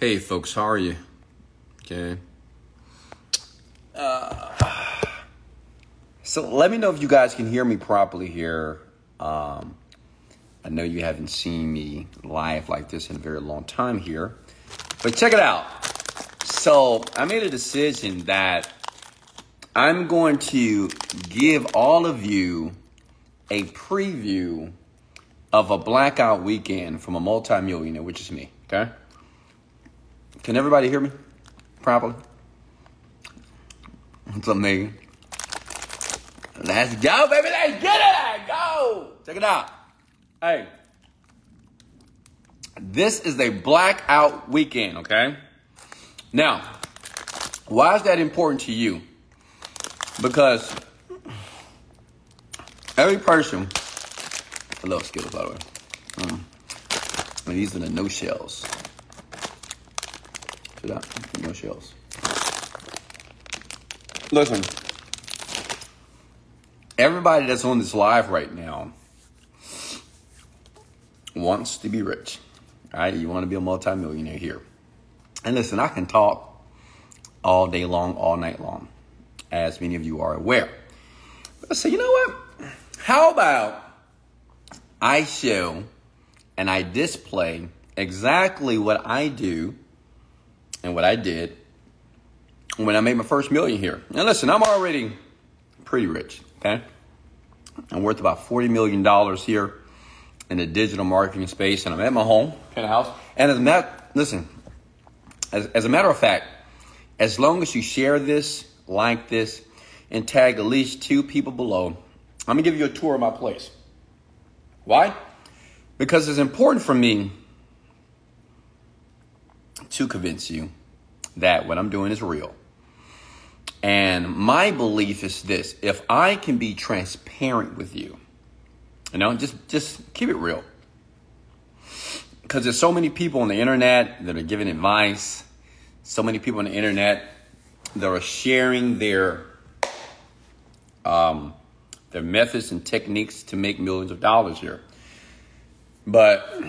Hey, folks, how are you? Okay. Uh, so let me know if you guys can hear me properly here. Um, I know you haven't seen me live like this in a very long time here, but check it out. So I made a decision that I'm going to give all of you a preview of a blackout weekend from a multimillionaire, which is me. Okay. Can everybody hear me properly? What's up, Megan? Let's go, baby. Let's get it. Go. Check it out. Hey, this is a blackout weekend, okay? Now, why is that important to you? Because every person, I love Skittles, by the way. Mm. And these are the no shells. See that? No shells. Listen, everybody that's on this live right now wants to be rich. Right? You want to be a multimillionaire here. And listen, I can talk all day long, all night long, as many of you are aware. But I say, you know what? How about I show and I display exactly what I do and what I did when I made my first million here. Now, listen, I'm already pretty rich, okay? I'm worth about $40 million here in the digital marketing space, and I'm at my home, penthouse. And as a matter, listen, as, as a matter of fact, as long as you share this, like this, and tag at least two people below, I'm gonna give you a tour of my place. Why? Because it's important for me to convince you that what I'm doing is real. And my belief is this if I can be transparent with you, you know, just just keep it real. Because there's so many people on the internet that are giving advice, so many people on the internet that are sharing their um, their methods and techniques to make millions of dollars here. But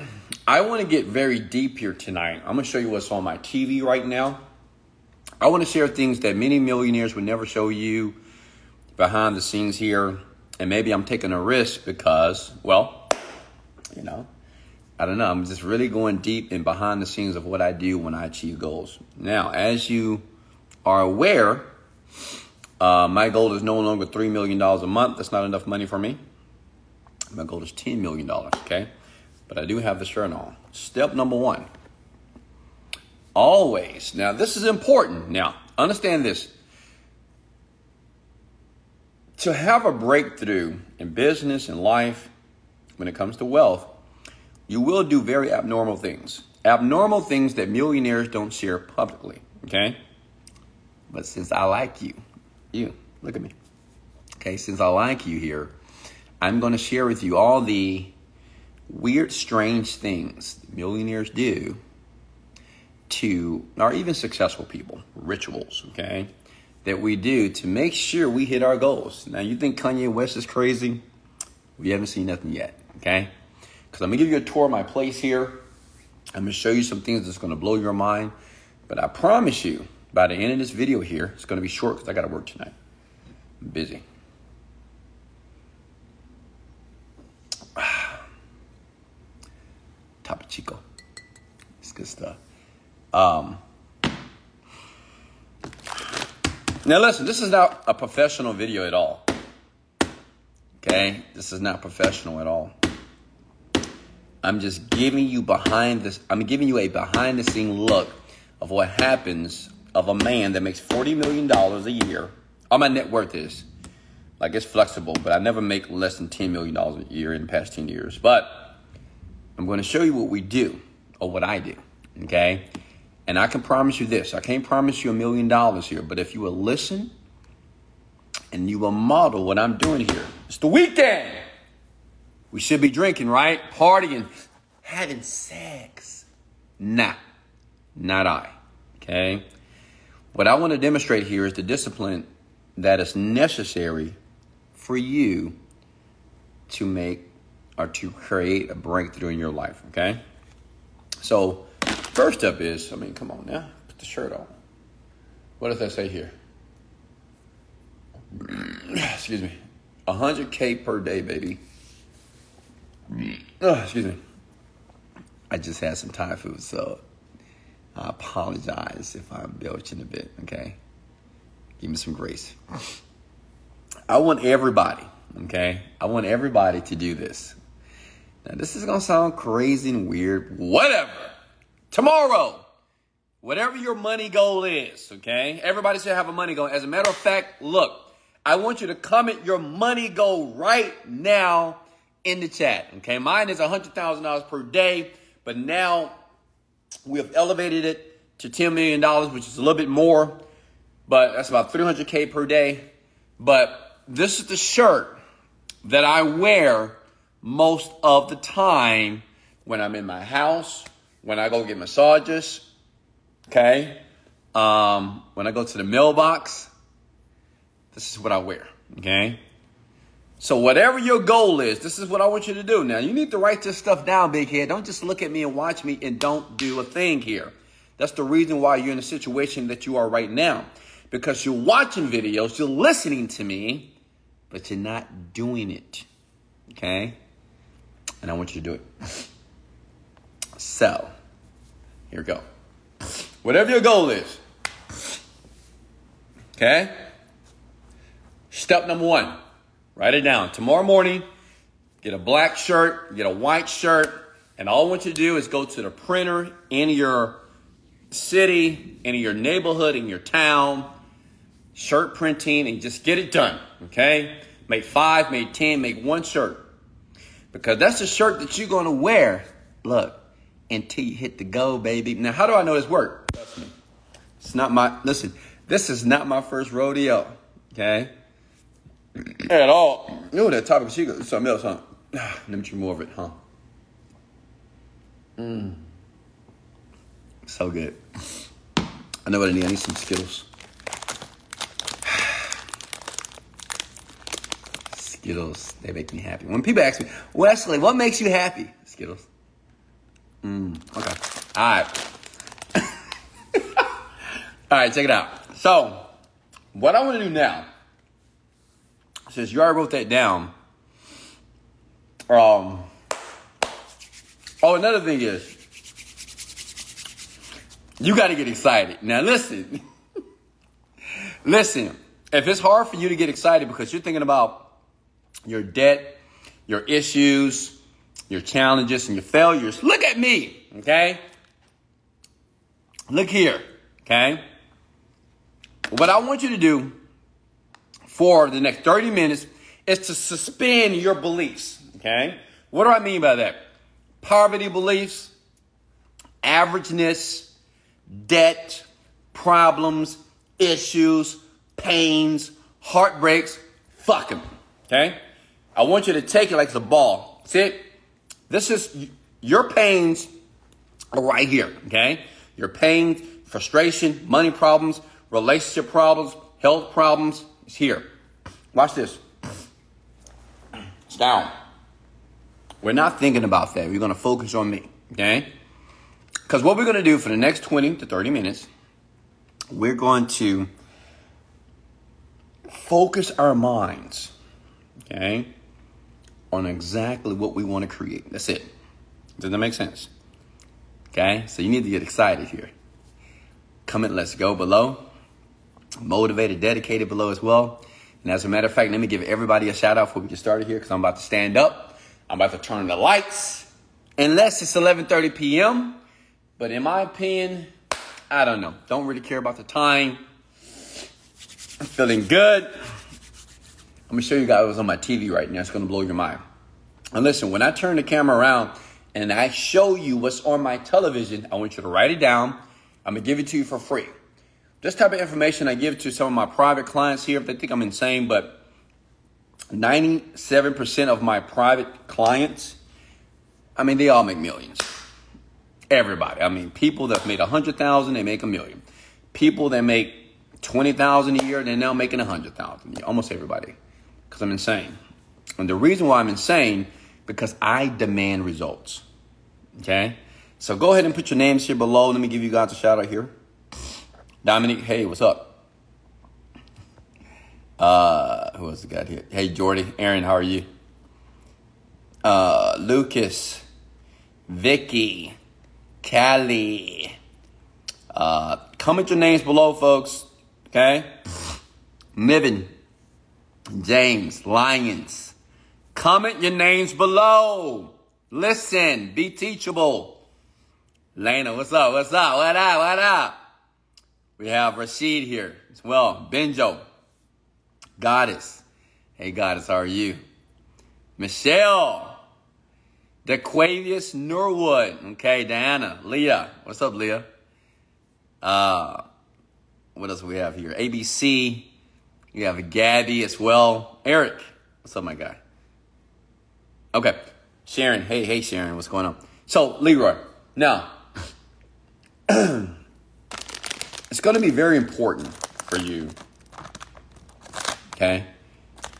I want to get very deep here tonight. I'm going to show you what's on my TV right now. I want to share things that many millionaires would never show you behind the scenes here. And maybe I'm taking a risk because, well, you know, I don't know. I'm just really going deep and behind the scenes of what I do when I achieve goals. Now, as you are aware, uh, my goal is no longer $3 million a month. That's not enough money for me. My goal is $10 million, okay? But I do have the shirt on. Step number one always, now this is important. Now, understand this. To have a breakthrough in business and life when it comes to wealth, you will do very abnormal things. Abnormal things that millionaires don't share publicly, okay? But since I like you, you, look at me. Okay, since I like you here, I'm going to share with you all the weird, strange things millionaires do to, or even successful people, rituals, okay, that we do to make sure we hit our goals. Now, you think Kanye West is crazy? We haven't seen nothing yet, okay? Because I'm gonna give you a tour of my place here. I'm gonna show you some things that's gonna blow your mind. But I promise you, by the end of this video here, it's gonna be short because I gotta work tonight. I'm busy. Topo Chico. It's good stuff. Um, now, listen, this is not a professional video at all. Okay? This is not professional at all. I'm just giving you behind this, I'm giving you a behind the scene look of what happens of a man that makes $40 million a year. All my net worth is. Like it's flexible, but I never make less than $10 million a year in the past 10 years. But I'm going to show you what we do or what I do. Okay? And I can promise you this I can't promise you a million dollars here, but if you will listen and you will model what I'm doing here, it's the weekend. We should be drinking, right? Partying, having sex. Nah, not I. Okay? What I want to demonstrate here is the discipline that is necessary for you to make or to create a breakthrough in your life. Okay? So, First up is, I mean, come on now, put the shirt on. What does that say here? Excuse me. 100K per day, baby. Oh, excuse me. I just had some Thai food, so I apologize if I'm belching a bit, okay? Give me some grace. I want everybody, okay? I want everybody to do this. Now, this is gonna sound crazy and weird, whatever. Tomorrow, whatever your money goal is, okay? Everybody should have a money goal. As a matter of fact, look, I want you to comment your money goal right now in the chat, okay? Mine is $100,000 per day, but now we have elevated it to $10 million, which is a little bit more, but that's about 300K per day. But this is the shirt that I wear most of the time when I'm in my house, when I go get massages, okay? Um, when I go to the mailbox, this is what I wear, okay? So whatever your goal is, this is what I want you to do. Now you need to write this stuff down, big head. Don't just look at me and watch me and don't do a thing here. That's the reason why you're in the situation that you are right now. Because you're watching videos, you're listening to me, but you're not doing it. Okay? And I want you to do it. So, here we go. Whatever your goal is. Okay? Step number one Write it down. Tomorrow morning, get a black shirt, get a white shirt, and all I want you to do is go to the printer in your city, in your neighborhood, in your town, shirt printing, and just get it done. Okay? Make five, make ten, make one shirt. Because that's the shirt that you're gonna wear. Look, until you hit the goal, baby. Now, how do I know this work? Trust me. It's not my listen, this is not my first rodeo. Okay? at all. You know that Topo Chico got something else, huh? Let me try more of it, huh? Mmm. So good. I know what I need. I need some Skittles. Skittles, they make me happy. When people ask me, Wesley, what makes you happy? Skittles. Mmm. Okay. All right. All right, check it out. So, what I want to do now since you already wrote that down, um, oh, another thing is, you got to get excited. Now, listen, listen, if it's hard for you to get excited because you're thinking about your debt, your issues, your challenges, and your failures, look at me, okay? Look here, okay? What I want you to do for the next 30 minutes is to suspend your beliefs. Okay? What do I mean by that? Poverty beliefs, averageness, debt, problems, issues, pains, heartbreaks. Fuck them. Okay? I want you to take it like a ball. See? This is your pains are right here. Okay? Your pains, frustration, money problems, relationship problems, health problems, is here. Watch this. It's down. We're not thinking about that. We're going to focus on me, okay? Because what we're going to do for the next 20 to 30 minutes, we're going to focus our minds, okay, on exactly what we want to create. That's it. Does that make sense? Okay? So you need to get excited here. Comment, let's go below motivated, dedicated below as well. And as a matter of fact, let me give everybody a shout out before we get started here because I'm about to stand up. I'm about to turn the lights. Unless it's 11:30 p.m. But in my opinion, I don't know. Don't really care about the time. I'm feeling good. I'm gonna show you guys what's on my TV right now. It's gonna blow your mind. And listen, when I turn the camera around and I show you what's on my television, I want you to write it down. I'm gonna give it to you for free. This type of information I give to some of my private clients here. If they think I'm insane, but 97% of my private clients, I mean, they all make millions. Everybody. I mean, people that made a hundred thousand, they make a million. People that make twenty thousand a year, they're now making a hundred thousand. Almost everybody, because I'm insane. And the reason why I'm insane because I demand results. Okay, So go ahead and put your names here below. Let me give you guys a shout out here. Dominic, hey, what's up? Uh, who else got here? Hey, Jordy, Aaron, how are you? Uh, Lucas, Vicky, Callie. Uh, comment your names below, folks. Okay? Niven, James, Lions. Comment your names below. Listen, be teachable. Lena, what's up? What's up? What up? What up? We have Rashid here as well. Benjo. Goddess. Hey, Goddess, how are you? Michelle. DeQuavius Norwood. Okay, Diana. Leah. What's up, Leah? Uh, what else we have here? ABC. We have a Gabby as well. Eric. What's up, my guy? Okay. Sharon. Hey, hey, Sharon. What's going on? So, Leroy. Now, it's going to be very important for you. Okay?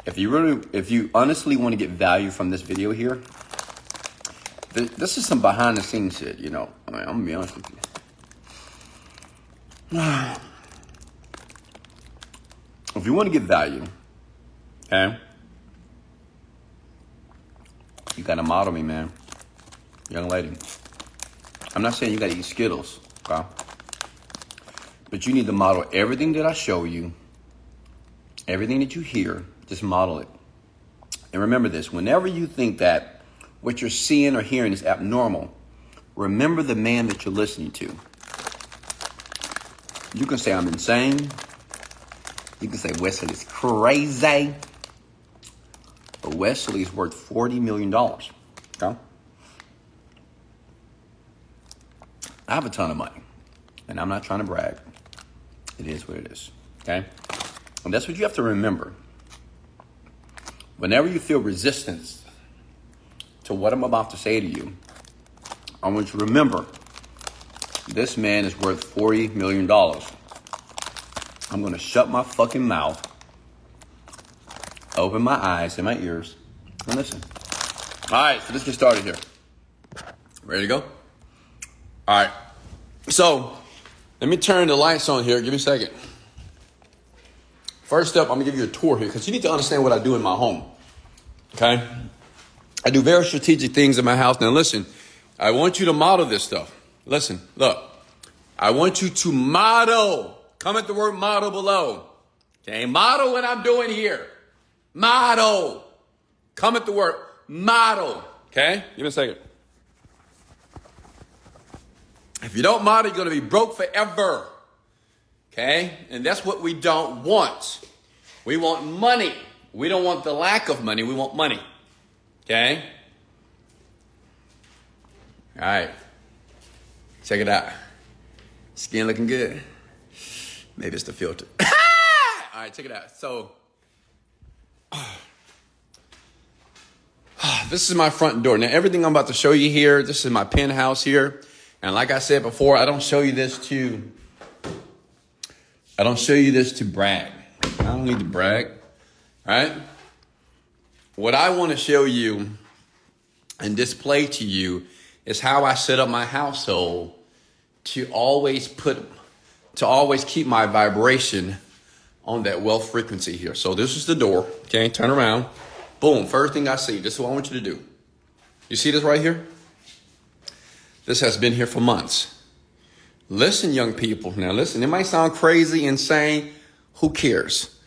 If you really, if you honestly want to get value from this video here, this is some behind the scenes shit, you know. I mean, I'm to be honest with you. if you want to get value, okay, you got to model me, man. Young lady. I'm not saying you got to eat Skittles, okay? But you need to model everything that I show you, everything that you hear, just model it. And remember this whenever you think that what you're seeing or hearing is abnormal, remember the man that you're listening to. You can say, I'm insane. You can say, Wesley's crazy. But Wesley's worth $40 million. Okay? I have a ton of money. And I'm not trying to brag. It is what it is. Okay? And that's what you have to remember. Whenever you feel resistance to what I'm about to say to you, I want you to remember this man is worth $40 million. I'm going to shut my fucking mouth, open my eyes and my ears, and listen. All right, so let's get started here. Ready to go? All right. So, let me turn the lights on here. Give me a second. First up, I'm gonna give you a tour here because you need to understand what I do in my home. Okay? I do very strategic things in my house. Now, listen, I want you to model this stuff. Listen, look. I want you to model. Comment the word model below. Okay? Model what I'm doing here. Model. Comment the word model. Okay? Give me a second. If you don't model, you're going to be broke forever. Okay? And that's what we don't want. We want money. We don't want the lack of money. We want money. Okay? All right. Check it out. Skin looking good. Maybe it's the filter. All right, check it out. So, this is my front door. Now, everything I'm about to show you here, this is my penthouse here. And like I said before, I don't show you this to I don't show you this to brag. I don't need to brag. Right? What I want to show you and display to you is how I set up my household to always put to always keep my vibration on that wealth frequency here. So this is the door. Okay, turn around. Boom. First thing I see. This is what I want you to do. You see this right here? This has been here for months. Listen, young people. Now, listen, it might sound crazy, insane. Who cares?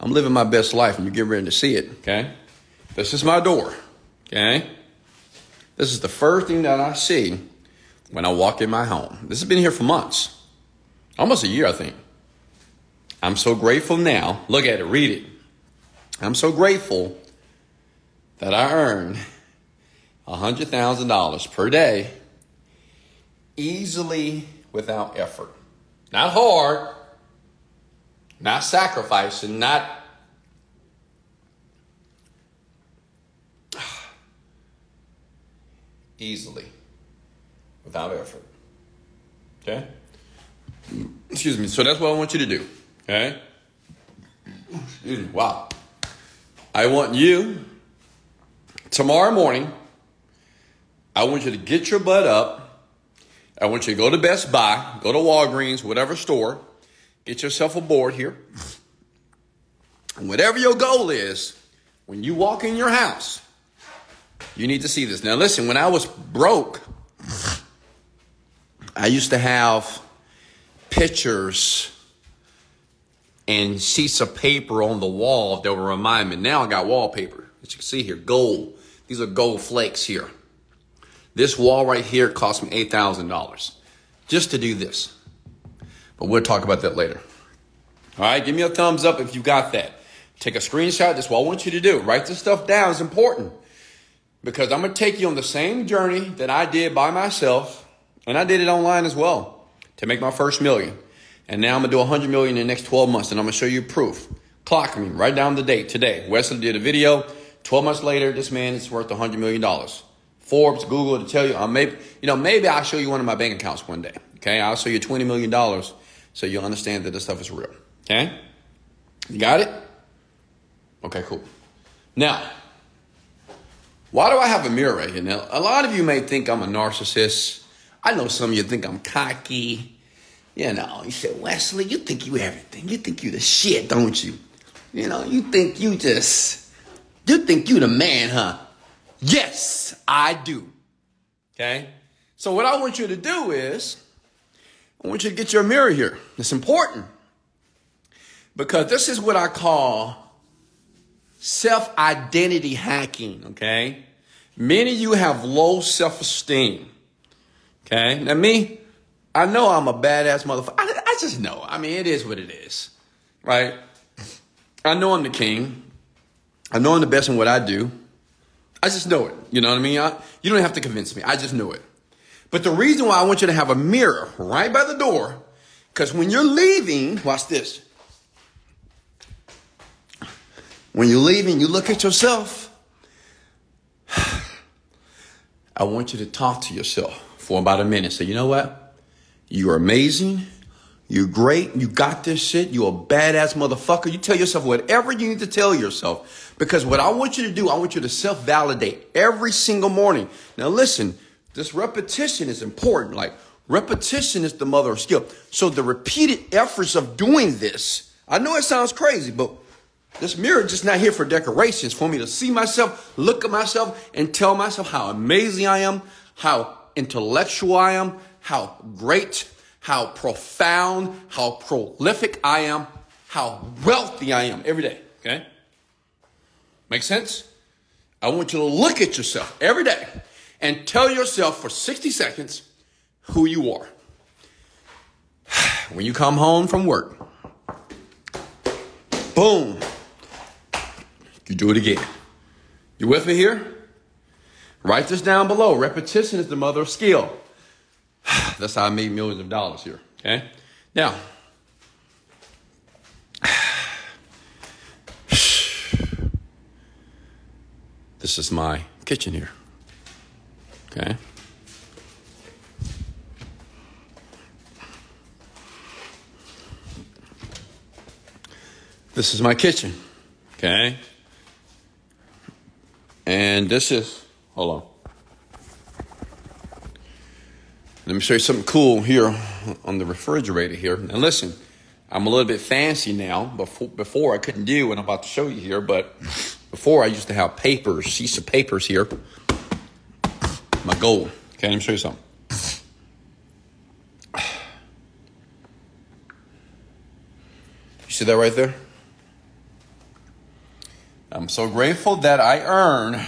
I'm living my best life and you get ready to see it, okay? This is my door, okay? This is the first thing that I see when I walk in my home. This has been here for months, almost a year, I think. I'm so grateful now. Look at it, read it. I'm so grateful that I earn $100,000 per day easily without effort. Not hard, not sacrificing, not easily without effort. Okay? Excuse me. So that's what I want you to do. Okay? Wow. I want you tomorrow morning, I want you to get your butt up I want you to go to Best Buy, go to Walgreens, whatever store, get yourself a board here. And whatever your goal is, when you walk in your house, you need to see this. Now, listen, when I was broke, I used to have pictures and sheets of paper on the wall that will remind me. Now I got wallpaper. As you can see here, gold. These are gold flakes here. This wall right here cost me $8,000 just to do this. But we'll talk about that later. All right, give me a thumbs up if you got that. Take a screenshot. That's what I want you to do. Write this stuff down. It's important because I'm going to take you on the same journey that I did by myself, and I did it online as well to make my first million. And now I'm to do 100 million in the next 12 months, and I'm to show you proof. Clock me, write down the date today. Wesley did a video. 12 months later, this man is worth 100 million dollars. Forbes, Google to tell you, uh, maybe, you know, maybe I'll show you one of my bank accounts one day. Okay. I'll show you $20 million so you'll understand that this stuff is real. Okay. You got it? Okay, cool. Now, why do I have a mirror right here? Now, a lot of you may think I'm a narcissist. I know some of you think I'm cocky. You know, you said, Wesley, you think you everything. You think you the shit, don't you? You know, you think you just, you think you the man, huh? Yes, I do. Okay? So what I want you to do is, I want you to get your mirror here. It's important. Because this is what I call self identity hacking, okay? Many of you have low self esteem, okay? Now, me, I know I'm a badass motherfucker. I, I, just know. I mean, it is what it is, right? I know I'm the king. I know I'm the best in what I do. I just know it. You know what I mean? I, you don't have to convince me. I just know it. But the reason why I want you to have a mirror right by the door, because when you're leaving, watch this. When you're leaving, you look at yourself. I want you to talk to yourself for about a minute. Say, you know what? You're amazing. You're great. You got this shit. You're a badass motherfucker. You tell yourself whatever you need to tell yourself. Because what I want you to do, I want you to self validate every single morning. Now, listen, this repetition is important. Like, repetition is the mother of skill. So, the repeated efforts of doing this, I know it sounds crazy, but this mirror is just not here for decorations, for me to see myself, look at myself, and tell myself how amazing I am, how intellectual I am, how great how profound, how prolific I am, how wealthy I am every day. Okay? Make sense? I want you to look at yourself every day and tell yourself for 60 seconds who you are. When you come home from work, boom, you do it again. You with me here? Write this down below. Repetition is the mother of skill. That's how I made millions of dollars here. Okay? Now, this is my kitchen here. Okay? This is my kitchen. Okay? And this is, hold on. Let me show you something cool here on the refrigerator here. Now listen, I'm a little bit fancy now. Before, before I couldn't do what I'm about to show you here, but before I used to have papers, sheets of papers here. My gold. Okay, let me show you something. You see that right there? I'm so grateful that I earn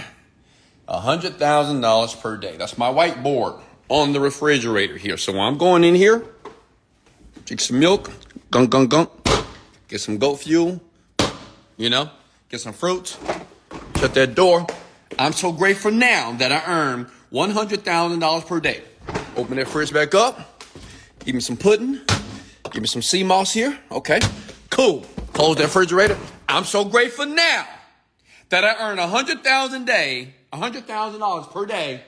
$100,000 per day. That's my whiteboard on the refrigerator here. So I'm going in here, drink some milk, gunk, gunk, gunk, get some goat fuel, you know, get some fruits, shut that door. I'm so grateful now that I earn $100,000 per day. Open that fridge back up, give me some pudding, give me some sea moss here. Okay, cool. Close that refrigerator. I'm so grateful now that I earn $100,000 a day, $100,000 per day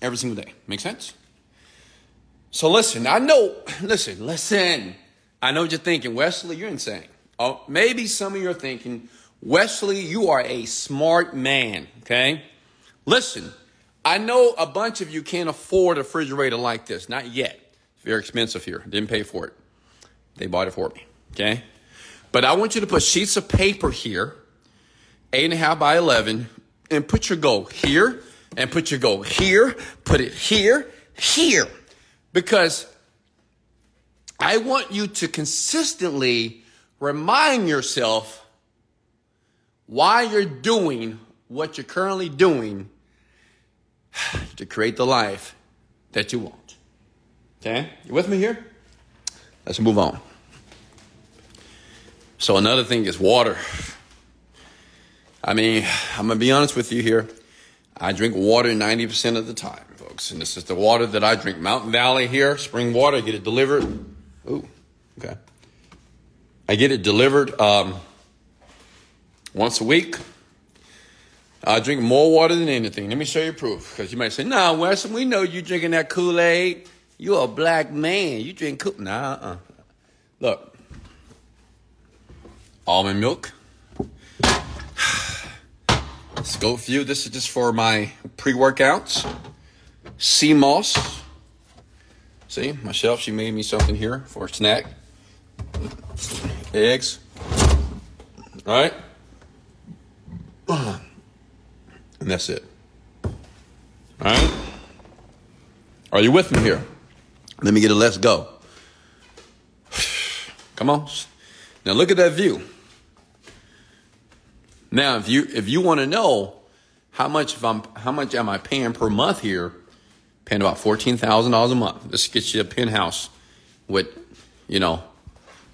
every single day. Make sense? So listen, I know, listen, listen. I know what you're thinking, Wesley, you're insane. Oh, maybe some of you are thinking, Wesley, you are a smart man, okay? Listen, I know a bunch of you can't afford a refrigerator like this. Not yet. It's very expensive here. Didn't pay for it. They bought it for me. Okay? But I want you to put sheets of paper here, eight and a half by 11, and put your goal here, and put your goal here, put it here, here. Because I want you to consistently remind yourself why you're doing what you're currently doing to create the life that you want. Okay? You with me here? Let's move on. So, another thing is water. I mean, I'm to be honest with you here. I drink water 90% of the time, folks. And this is the water that I drink. Mountain Valley here, spring water, I get it delivered. Ooh, okay. I get it delivered um, once a week. I drink more water than anything. Let me show you proof. Because you might say, nah, Weston, we know you drinking that Kool-Aid. You're a black man. You drink Kool Nah, uh-uh. Look. Almond milk. Scope View. This is just for my pre-workouts. Sea moss. See, my shelf, she made me something here for a snack. Eggs. All right? And that's it. All right? Are you with me here? Let me get a let's go. Come on. Now look at that view. Now, if you if you want to know how much if I'm how much am I paying per month here, paying about fourteen thousand dollars a month. This gets you a penthouse with, you know,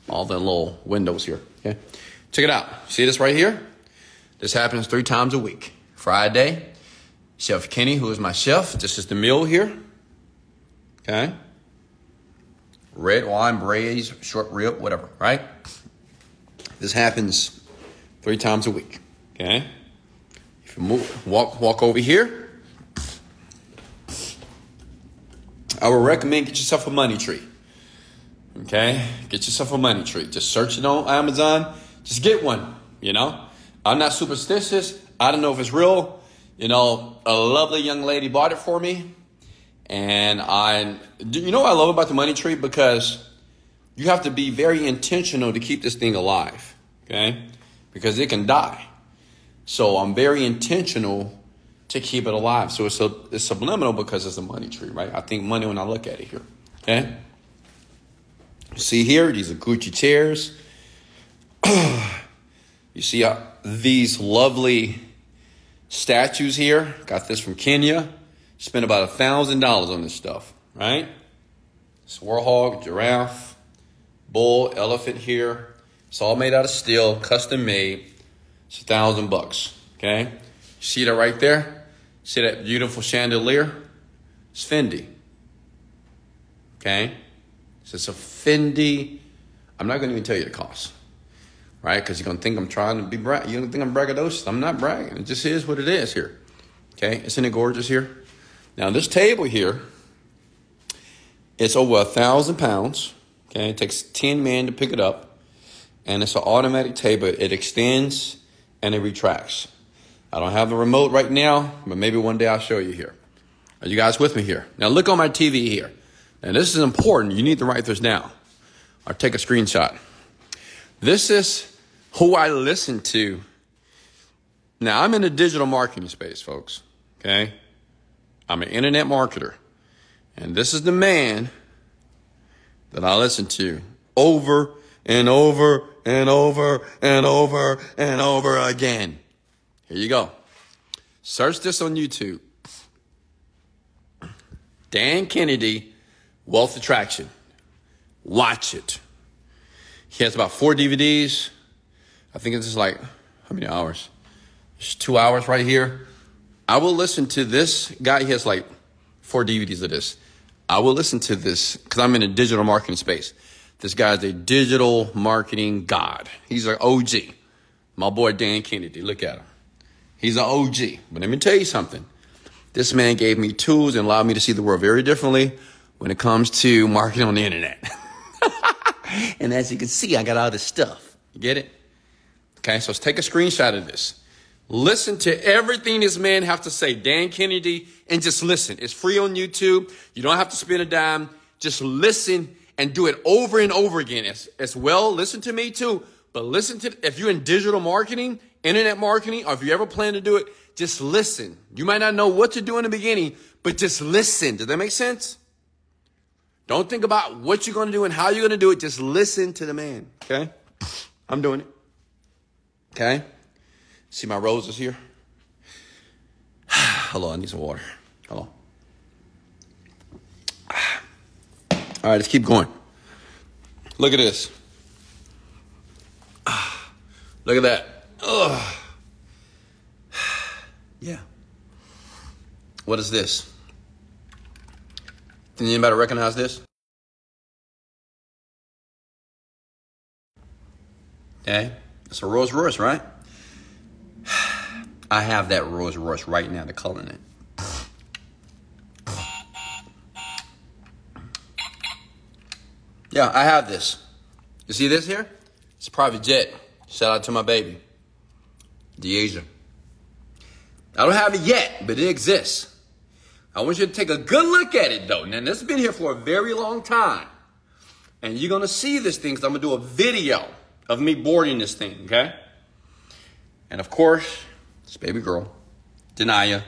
all the little windows here. Okay, check it out. See this right here? This happens three times a week. Friday, Chef Kenny, who is my chef. This is the meal here. Okay. Red wine, braised, short rib, whatever, right? This happens three times a week. Okay. If you move, walk, walk over here. I would recommend get yourself a money tree. Okay, get yourself a money tree. Just search it on Amazon. Just get one. You know, I'm not superstitious. I don't know if it's real. You know, a lovely young lady bought it for me. And I, you know what I love about the money tree? Because you have to be very intentional to keep this thing alive. Okay? Because it can die. So I'm very intentional to keep it alive. So it's, a, it's subliminal because it's a money tree, right? I think money when I look at it here. Okay? See here, these are Gucci chairs. you see uh, these lovely Statues here, got this from Kenya. Spent about a thousand dollars on this stuff, right? This warhog, giraffe, bull, elephant here. It's all made out of steel, custom made. It's a thousand bucks. Okay? See that right there? See that beautiful chandelier? It's Fendi. Okay? So it's a Fendi. I'm not going to even tell you the cost right? Because you're gonna think I'm trying to be brag. You're gonna think I'm braggadocious. I'm not bragging. It just is what it is here. Okay, isn't it gorgeous here? Now this table here, it's over a thousand pounds. Okay, it takes ten men to pick it up, and it's an automatic table. It extends and it retracts. I don't have the remote right now, but maybe one day I'll show you here. Are you guys with me here? Now look on my TV here. And this is important. You need to write this down or take a screenshot. This is who I listen to. Now, I'm in the digital marketing space, folks. Okay? I'm an internet marketer. And this is the man that I listen to over and over and over and over and over again. Here you go. Search this on YouTube. Dan Kennedy, Wealth Attraction. Watch it. He has about four DVDs. I think it's like, how many hours? It's two hours right here. I will listen to this guy. He has like four DVDs of this. I will listen to this because I'm in a digital marketing space. This guy's a digital marketing god. He's an OG. My boy Dan Kennedy, look at him. He's an OG. But let me tell you something. This man gave me tools and allowed me to see the world very differently when it comes to marketing on the internet. and as you can see, I got all this stuff. You get it? Okay, so let's take a screenshot of this. Listen to everything this man have to say, Dan Kennedy, and just listen. It's free on YouTube. You don't have to spend a dime. Just listen and do it over and over again as, as well. Listen to me too, but listen to, if you're in digital marketing, internet marketing, or if you ever plan to do it, just listen. You might not know what to do in the beginning, but just listen. Does that make sense? Don't think about what you're going to do and how you're going to do it. Just listen to the man. Okay? I'm doing it. Okay? See my roses here? Hello, I need some water. Hello. All right, let's keep going. Look at this. Look at that. Ugh. Yeah. What is this? Can anybody recognize this? Okay, it's a Rolls Royce, right? I have that Rolls Royce right now, the color in it. Yeah, I have this. You see this here? It's a private jet. Shout out to my baby, DeAsia. I don't have it yet, but it exists. I want you to take a good look at it though. Now, this has been here for a very long time. And you're going to see this thing because I'm going to do a video of me boarding this thing, okay? And of course, this baby girl, Denia,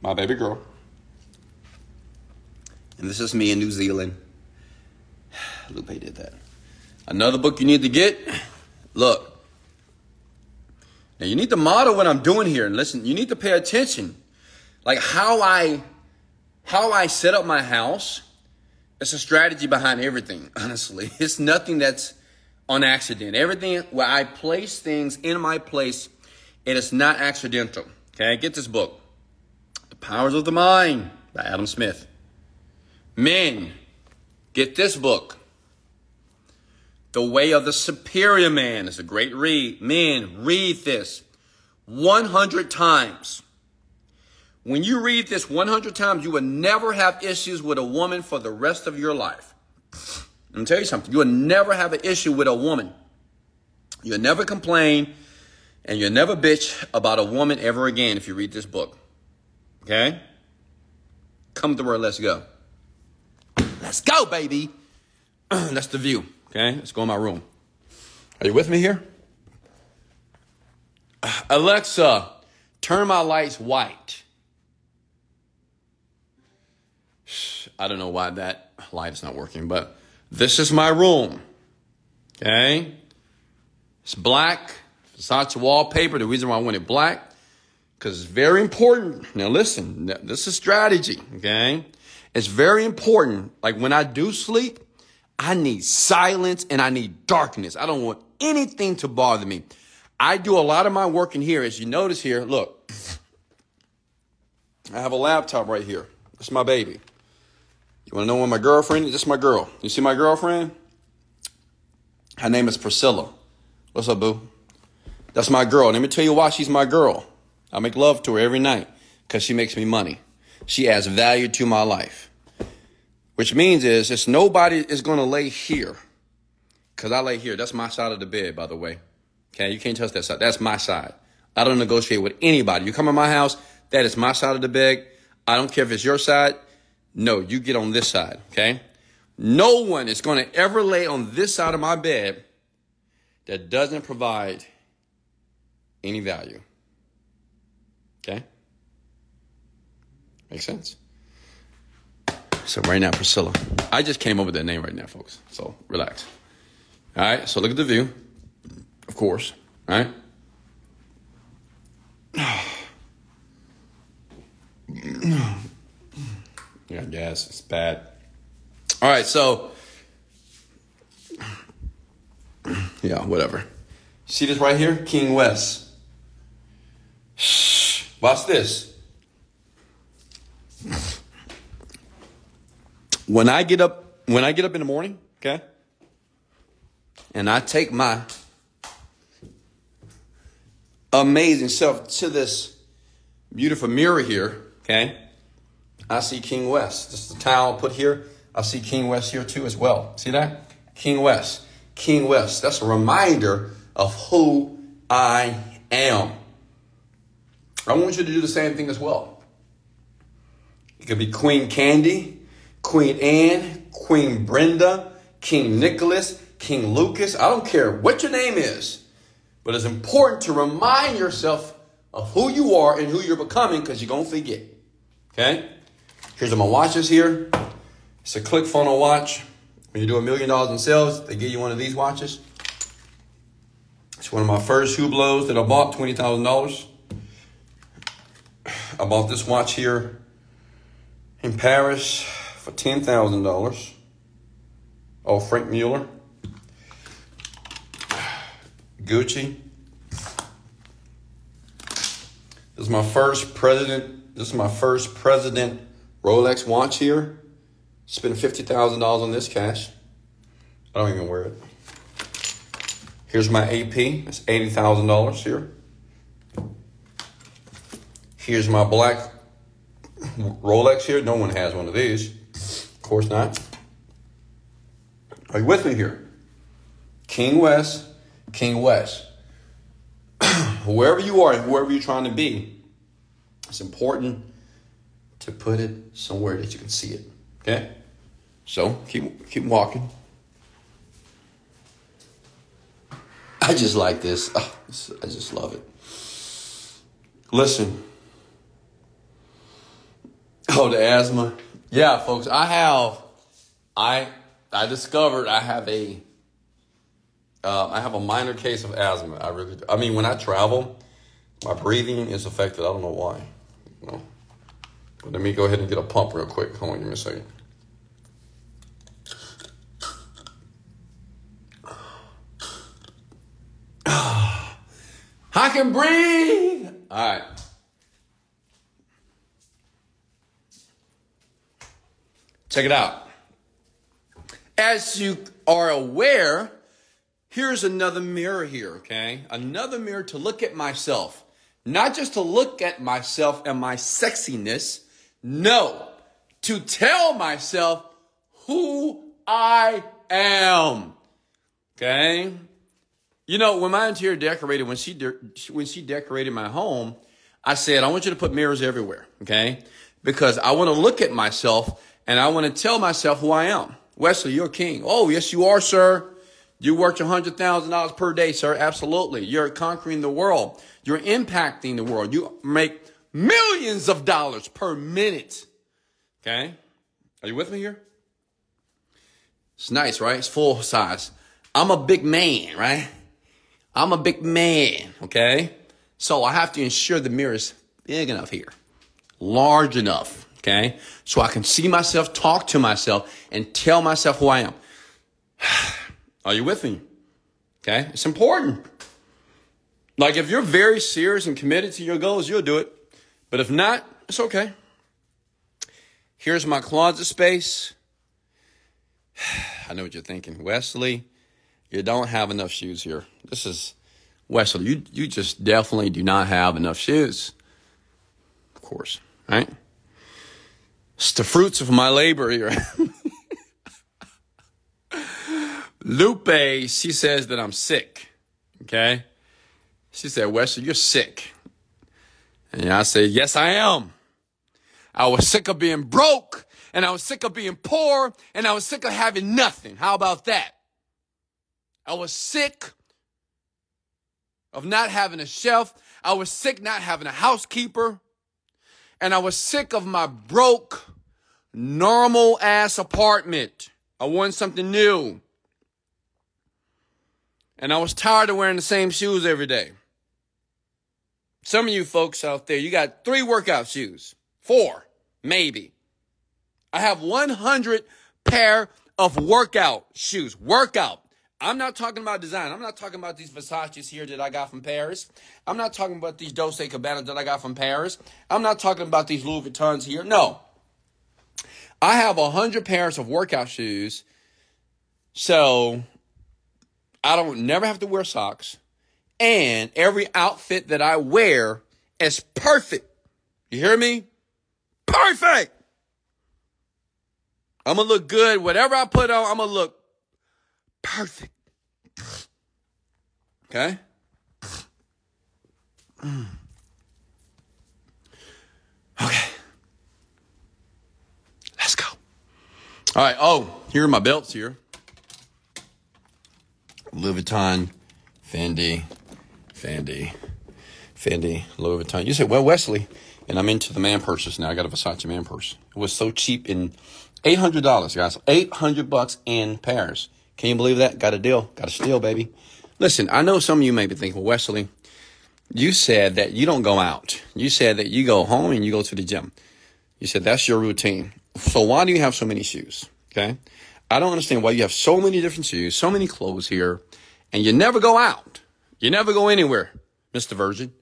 my baby girl. And this is me in New Zealand. Lupe did that. Another book you need to get. Look. Now you need to model what I'm doing here and listen, you need to pay attention like how I how I set up my house, it's a strategy behind everything, honestly. It's nothing that's on accident. Everything where I place things in my place, it is not accidental. Okay, get this book. The Powers of the Mind by Adam Smith. Men, get this book. The Way of the Superior Man is a great read. Men, read this 100 times. When you read this 100 times, you will never have issues with a woman for the rest of your life. Let me tell you something. You will never have an issue with a woman. You'll never complain and you'll never bitch about a woman ever again if you read this book. Okay? Come to where let's go. Let's go, baby. That's the view. Okay? Let's go in my room. Are you with me here? Alexa, turn my lights white. I don't know why that light is not working, but this is my room. Okay? It's black. Versace wallpaper. The reason why I want it black, because it's very important. Now listen, this is strategy. Okay? It's very important. Like when I do sleep, I need silence and I need darkness. I don't want anything to bother me. I do a lot of my work in here. As you notice here, look, I have a laptop right here. It's my baby. You want to know what my girlfriend is? This is my girl. You see my girlfriend? Her name is Priscilla. What's up, boo? That's my girl. Let me tell you why she's my girl. I make love to her every night because she makes me money. She adds value to my life. Which means is, it's nobody is going to lay here because I lay here. That's my side of the bed, by the way. Okay, you can't touch that side. That's my side. I don't negotiate with anybody. You come in my house, that is my side of the bed. I don't care if it's your side. No, you get on this side, okay? No one is going to ever lay on this side of my bed that doesn't provide any value. Okay? Makes sense? So, right now, Priscilla. I just came up with that name right now, folks. So, relax. All right, so look at the view, of course, all right? Yeah, gas. It's bad. All right, so yeah, whatever. See this right here, King West. Shh. Watch this. When I get up, when I get up in the morning, okay, and I take my amazing self to this beautiful mirror here, okay. I see King West. This is the tile put here. I see King West here too as well. See that? King West. King West. That's a reminder of who I am. I want you to do the same thing as well. It could be Queen Candy, Queen Anne, Queen Brenda, King Nicholas, King Lucas. I don't care what your name is, but it's important to remind yourself of who you are and who you're becoming because you're going to forget. Okay? Here's my watches here. It's a click funnel watch. When you do a million dollars in sales, they give you one of these watches. It's one of my first Hublots that I bought, $20,000. I bought this watch here in Paris for $10,000. Oh, Franck Muller. Gucci. This is my first president. This is my first president Rolex watch here. Spent $50,000 on this cash. I don't even wear it. Here's my AP. It's $80,000 here. Here's my black Rolex here. No one has one of these. Of course not. Are you with me here? King West, King West. whoever you are and whoever you're trying to be, it's important to put it somewhere that you can see it. Okay? So keep keep walking. I just like this. Oh, I just love it. Listen. Oh, the asthma. Yeah, folks, I have I I discovered I have a uh, I have a minor case of asthma. I really. I mean, when I travel, my breathing is affected. I don't know why. Know? But let me go ahead and get a pump real quick. Hold on, give me a second. I can breathe. All right. Check it out. As you are aware, here's another mirror here, okay? Another mirror to look at myself. Not just to look at myself and my sexiness, no, to tell myself who I am. Okay? You know, when my interior decorated, when she de- when she decorated my home, I said, I want you to put mirrors everywhere, okay? Because I want to look at myself and I want to tell myself who I am. Wesley, you're king. Oh, yes, you are, sir. You work $100,000 per day, sir. Absolutely. You're conquering the world. You're impacting the world. You make millions of dollars per minute. Okay? Are you with me here? It's nice, right? It's full size. I'm a big man, right? I'm a big man, okay? So I have to ensure the mirror is big enough here, large enough, okay? So I can see myself, talk to myself, and tell myself who I am. Are you with me? Okay? It's important. Like if you're very serious and committed to your goals, you'll do it. But if not, it's okay. Here's my closet space. I know what you're thinking. Wesley, you don't have enough shoes here. This is Wesley, you you just definitely do not have enough shoes. Of course, right? It's the fruits of my labor here. Lupe, she says that I'm sick. Okay? She said, Wesley, you're sick. And I said, Yes, I am. I was sick of being broke, and I was sick of being poor, and I was sick of having nothing. How about that? I was sick of not having a shelf. I was sick not having a housekeeper. And I was sick of my broke, normal ass apartment. I wanted something new. And I was tired of wearing the same shoes every day. Some of you folks out there, you got three workout shoes, four, maybe. I have 100 pair of workout shoes, workout. I'm not talking about design. I'm not talking about these Versace's here that I got from Paris. I'm not talking about these Dolce Gabbana that I got from Paris. I'm not talking about these Louis Vuittons here. No. I have a hundred pairs of workout shoes. So I don't never have to wear socks. And every outfit that I wear is perfect. You hear me? Perfect. I'm gonna look good. Whatever I put on, I'm gonna look perfect. Okay? Mm. Okay. Let's go. All right. Oh, here are my belts here. Louis Vuitton, Fendi, Fendi, Fendi, Louis Vuitton. You say, well, Wesley, and I'm into the man purses now. I got a Versace man purse. It was so cheap in eight hundred dollars, guys. Eight hundred bucks in Paris. Can you believe that? Got a deal. Got a steal, baby. Listen, I know some of you may be thinking, well, Wesley, you said that you don't go out. You said that you go home and you go to the gym. You said that's your routine. So why do you have so many shoes? Okay. I don't understand why you have so many different shoes, so many clothes here, and you never go out. You never go anywhere, Mr. Virgin.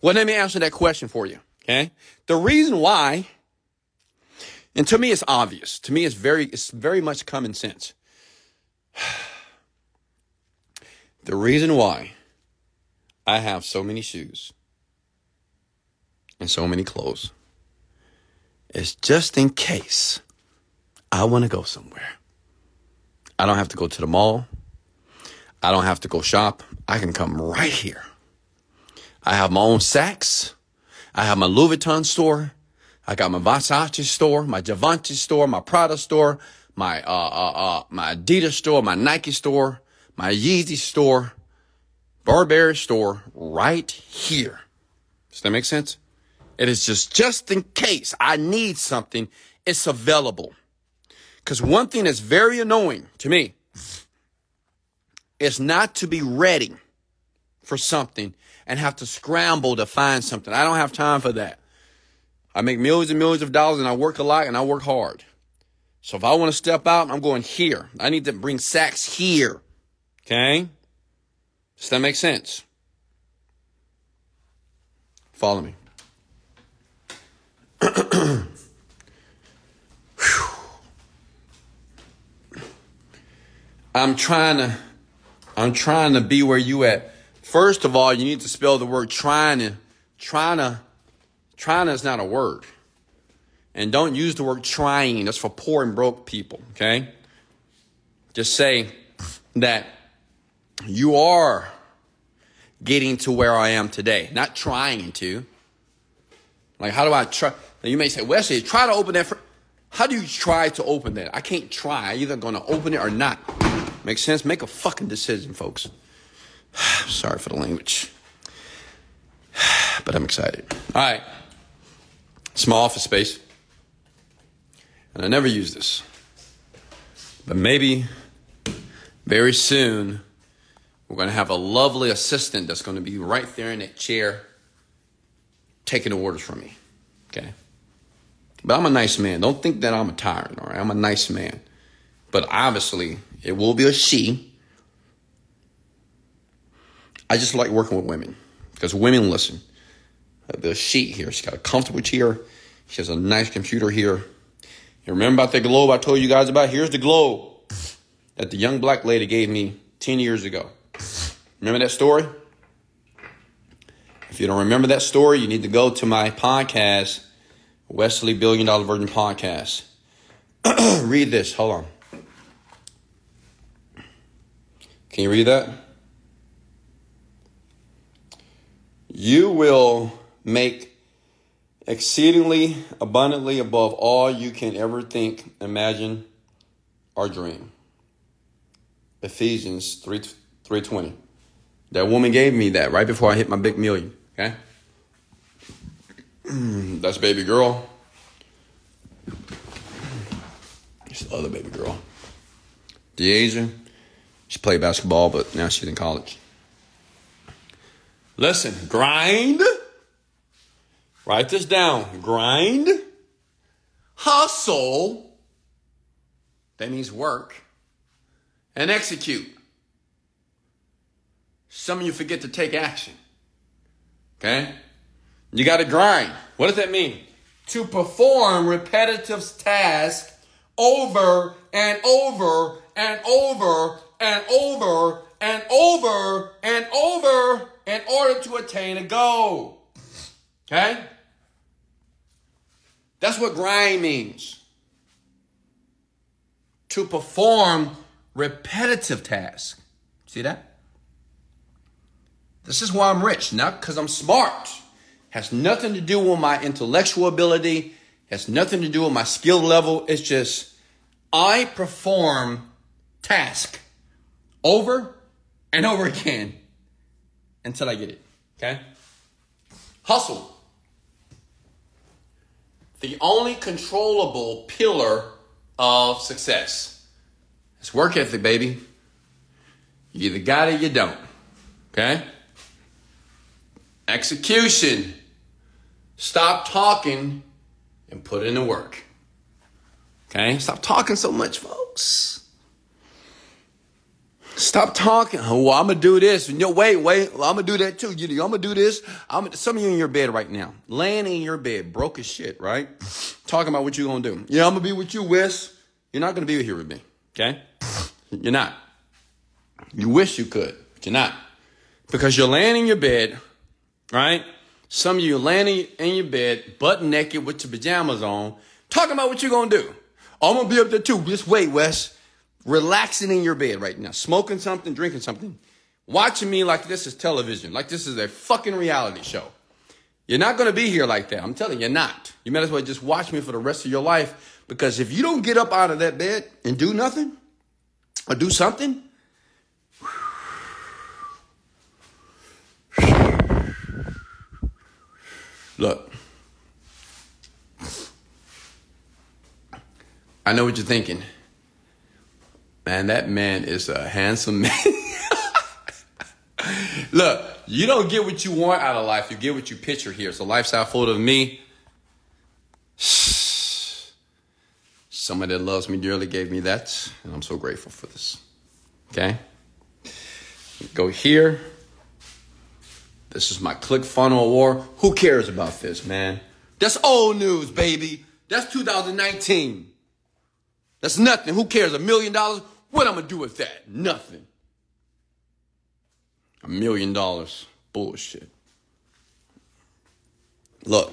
Well, let me answer that question for you. Okay. The reason why, and to me it's obvious. To me it's very, it's very much common sense. The reason why I have so many shoes and so many clothes is just in case I want to go somewhere. I don't have to go to the mall. I don't have to go shop. I can come right here. I have my own Saks. I have my Louis Vuitton store. I got my Versace store, my Givenchy store, my Prada store, my uh, uh, uh, my Adidas store, my Nike store, my Yeezy store, Burberry store right here. Does that make sense? It is just just in case I need something, it's available. Because one thing that's very annoying to me is not to be ready for something and have to scramble to find something. I don't have time for that. I make millions and millions of dollars and I work a lot and I work hard. So if I want to step out, I'm going here. I need to bring sacks here. Okay? Does that make sense? Follow me. I'm trying to I'm trying to be where you at. First of all, you need to spell the word trying to trying to trying is not a word. And don't use the word trying. That's for poor and broke people, okay? Just say that you are getting to where I am today, not trying to. Like, how do I try? Now you may say, Wesley, try to open that. For, how do you try to open that? I can't try. I'm either going to open it or not. Make sense? Make a fucking decision, folks. Sorry for the language. But I'm excited. All right. Small office space. And I never use this. But maybe very soon we're going to have a lovely assistant that's going to be right there in that chair taking the orders from me. Okay. But I'm a nice man. Don't think that I'm a tyrant, all right? I'm a nice man. But obviously, it will be a she. I just like working with women because women listen. The sheet here, she's got a comfortable chair. She has a nice computer here. You remember about the globe I told you guys about? Here's the globe that the young black lady gave me 10 years ago. Remember that story? If you don't remember that story, you need to go to my podcast, Wesley Billion Dollar Virgin Podcast. read this. Hold on. Can you read that? You will make exceedingly abundantly above all you can ever think, imagine, or dream. Ephesians 3 320. That woman gave me that right before I hit my big million. Okay? Mm, that's baby girl. It's the other baby girl. DeAsia. She played basketball, but now she's in college. Listen, grind. Write this down. Grind. Hustle. That means work. And execute. Some of you forget to take action. Okay? You got to grind. What does that mean? To perform repetitive tasks over and over and over and over and over and over in order to attain a goal. Okay? That's what grind means. To perform repetitive tasks. See that? This is why I'm rich, not because I'm smart. Has nothing to do with my intellectual ability, has nothing to do with my skill level. It's just I perform task over and over again until I get it. Okay? Hustle. The only controllable pillar of success. It's work ethic, baby. You either got it or you don't. Okay? Execution. Stop talking and put in the work. Okay? Stop talking so much, folks. Stop talking. Oh, well, I'm gonna do this. No, wait, wait. Well, I'm gonna do that too. You, I'm gonna do this. I'm some of you in your bed right now, laying in your bed, broke as shit, right? Talking about what you're gonna do. Yeah, I'm gonna be with you, Wes. You're not gonna be here with me. Okay? You're not. You wish you could, but you're not. Because you're laying in your bed, right? Some of you laying in your bed, butt naked with your pajamas on, talking about what you're gonna do. I'm gonna be up there too. Just wait, Wes relaxing in your bed right now, smoking something, drinking something, watching me like this is television, like this is a fucking reality show. You're not to be here like that. I'm telling you, you're not. You might as well just watch me for the rest of your life because if you don't get up out of that bed and do nothing or do something, look, I know what you're thinking. Man, that man is a handsome man. Look, you don't get what you want out of life. You get what you picture here. A lifestyle photo of me. Somebody that loves me dearly gave me that, and I'm so grateful for this. Okay? Go here. This is my ClickFunnels award. Who cares about this, man? That's old news, baby. That's 2019. That's nothing. Who cares? A million dollars? What I'm gonna do with that? Nothing. A million dollars. Bullshit. Look,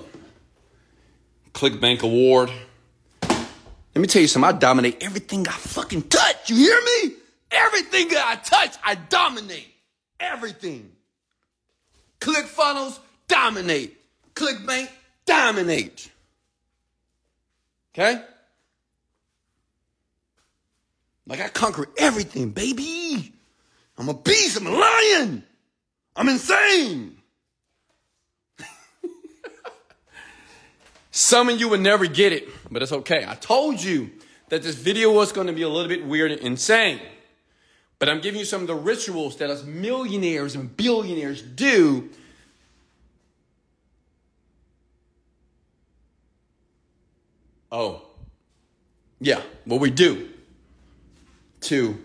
ClickBank Award. Let me tell you something. I dominate everything I fucking touch. You hear me? Everything that I touch, I dominate. Everything. ClickFunnels, dominate. ClickBank, dominate. Okay? Like I conquer everything, baby. I'm a beast. I'm a lion. I'm insane. Some of you would never get it, but it's okay. I told you that this video was going to be a little bit weird and insane. But I'm giving you some of the rituals that us millionaires and billionaires do. Oh, yeah, what we do to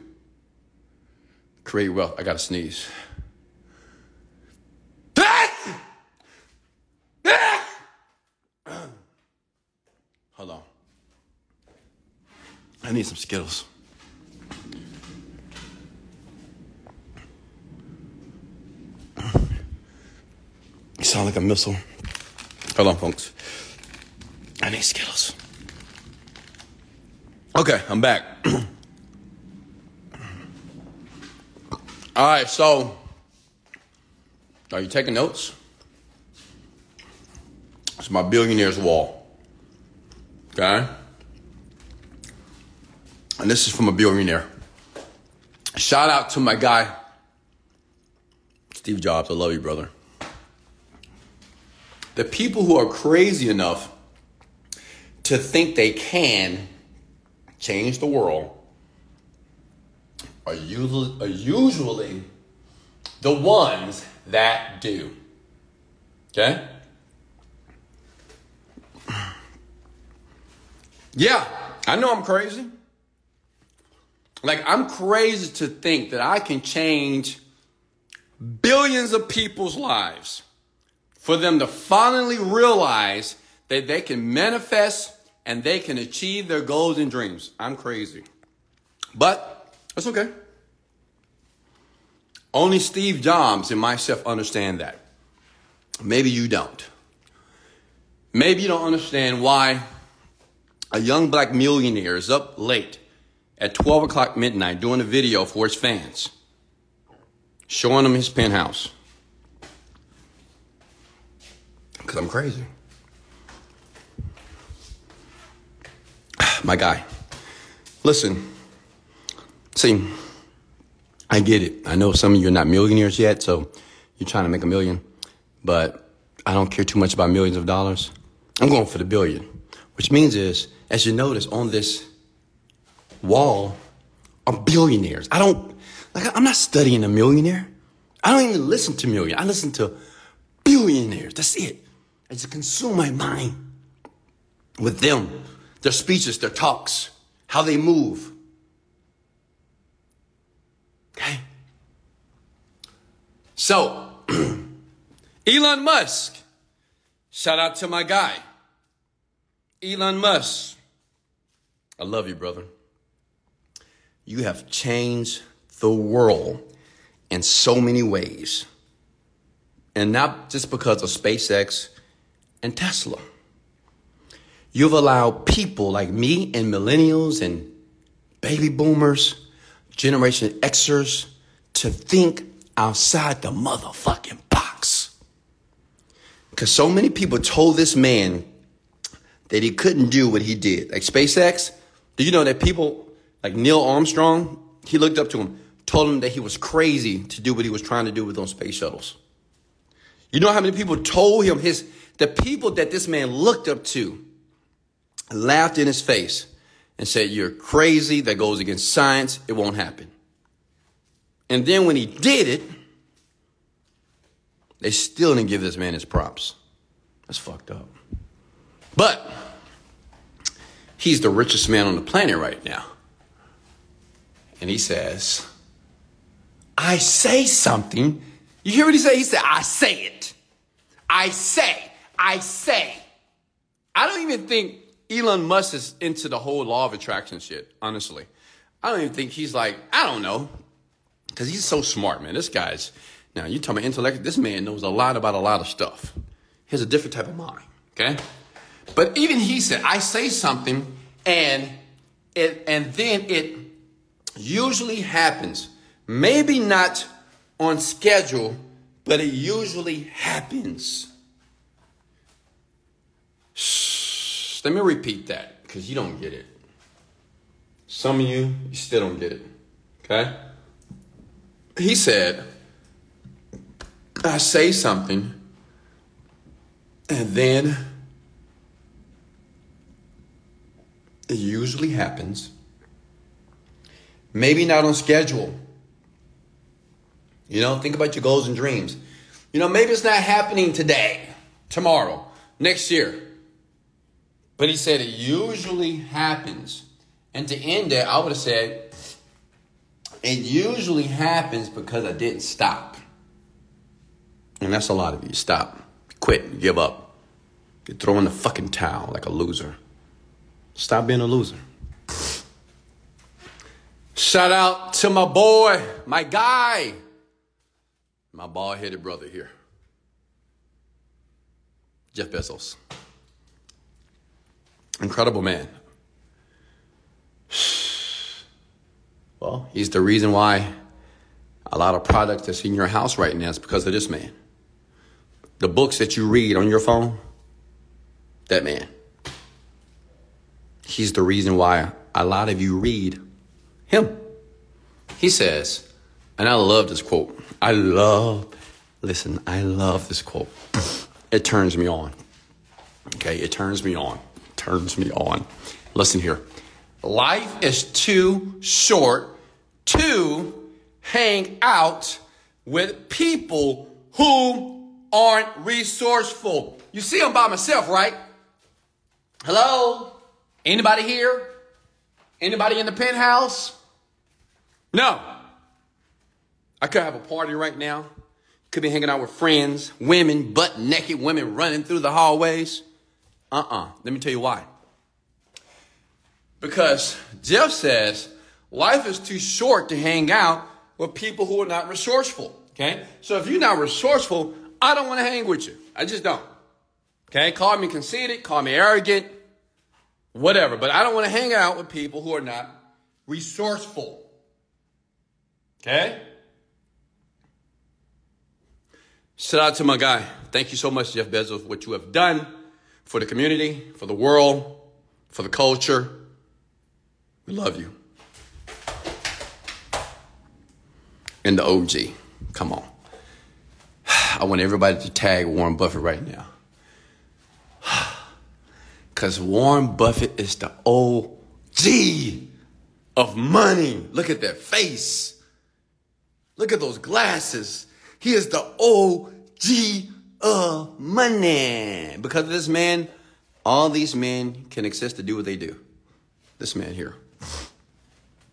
create wealth. I got to sneeze. Hold on. I need some Skittles. Sound like a missile. Hold on, folks. I need Skittles. Okay, I'm back. All right, so are you taking notes? It's my billionaire's wall. Okay? And this is from a billionaire. Shout out to my guy, Steve Jobs. I love you, brother. The people who are crazy enough to think they can change the world are usually, are usually the ones that do. Okay? Yeah, I know I'm crazy. Like, I'm crazy to think that I can change billions of people's lives for them to finally realize that they can manifest and they can achieve their goals and dreams. I'm crazy. But that's okay. Only Steve Jobs and myself understand that. Maybe you don't. Maybe you don't understand why a young black millionaire is up late at 12 o'clock midnight doing a video for his fans, showing them his penthouse, Because I'm crazy. My guy. Listen. See, I get it. I know some of you are not millionaires yet, so you're trying to make a million. But I don't care too much about millions of dollars. I'm going for the billion. Which means is, as you notice on this wall, are billionaires. I don't, like, I'm not studying a millionaire. I don't even listen to million. I listen to billionaires. That's it. I just consume my mind with them, their speeches, their talks, how they move. Okay? So, Elon Musk, shout out to my guy. Elon Musk, I love you, brother. You have changed the world in so many ways. And not just because of SpaceX and Tesla. You've allowed people like me and millennials and baby boomers, Generation Xers, to think outside the motherfucking box. Because so many people told this man that he couldn't do what he did. Like SpaceX, do you know that people like Neil Armstrong, he looked up to him, told him that he was crazy to do what he was trying to do with those space shuttles. You know how many people told him his the people that this man looked up to laughed in his face and said, You're crazy, that goes against science, it won't happen. And then when he did it, they still didn't give this man his props. That's fucked up. But he's the richest man on the planet right now. And he says, I say something. You hear what he said? He said, I say it. I say, I say. I don't even think Elon Musk is into the whole law of attraction shit, honestly. I don't even think he's like, I don't know. Because he's so smart, man. This guy's, now you talking about intellect, this man knows a lot about a lot of stuff. He has a different type of mind, okay? But even he said, I say something and it, and then it usually happens. Maybe not on schedule, but it usually happens. Shh, let me repeat that because you don't get it. Some of you, you still don't get it. Okay? He said, I say something, and then it usually happens. Maybe not on schedule. You know, think about your goals and dreams. You know, maybe it's not happening today, tomorrow, next year. But he said it usually happens. And to end it, I would have said, it usually happens because I didn't stop. And that's a lot of you. Stop. Quit. Give up. You throw in the fucking towel like a loser. Stop being a loser. Shout out to my boy, my guy, my bald headed brother here, Jeff Bezos. Incredible man. Well, he's the reason why a lot of products that's in your house right now is because of this man. The books that you read on your phone, that man. He's the reason why a lot of you read him. He says, and I love this quote. I love, listen, I love this quote. It turns me on. Okay, it turns me on. Turns me on. Listen here. Life is too short to hang out with people who aren't resourceful. You see, I'm by myself, right? Hello? Anybody here? Anybody in the penthouse? No. I could have a party right now. Could be hanging out with friends, women, butt naked women running through the hallways. Uh uh-uh. uh. Let me tell you why. Because Jeff says life is too short to hang out with people who are not resourceful. Okay? So if you're not resourceful, I don't want to hang with you. I just don't. Okay? Call me conceited, call me arrogant, whatever. But I don't want to hang out with people who are not resourceful. Okay? Shout out to my guy. Thank you so much, Jeff Bezos, for what you have done for the community, for the world, for the culture. We love you. And the OG. Come on. I want everybody to tag Warren Buffett right now. Because Warren Buffett is the OG of money. Look at that face. Look at those glasses. He is the OG of money. Because of this man, all these men can exist to do what they do. This man here.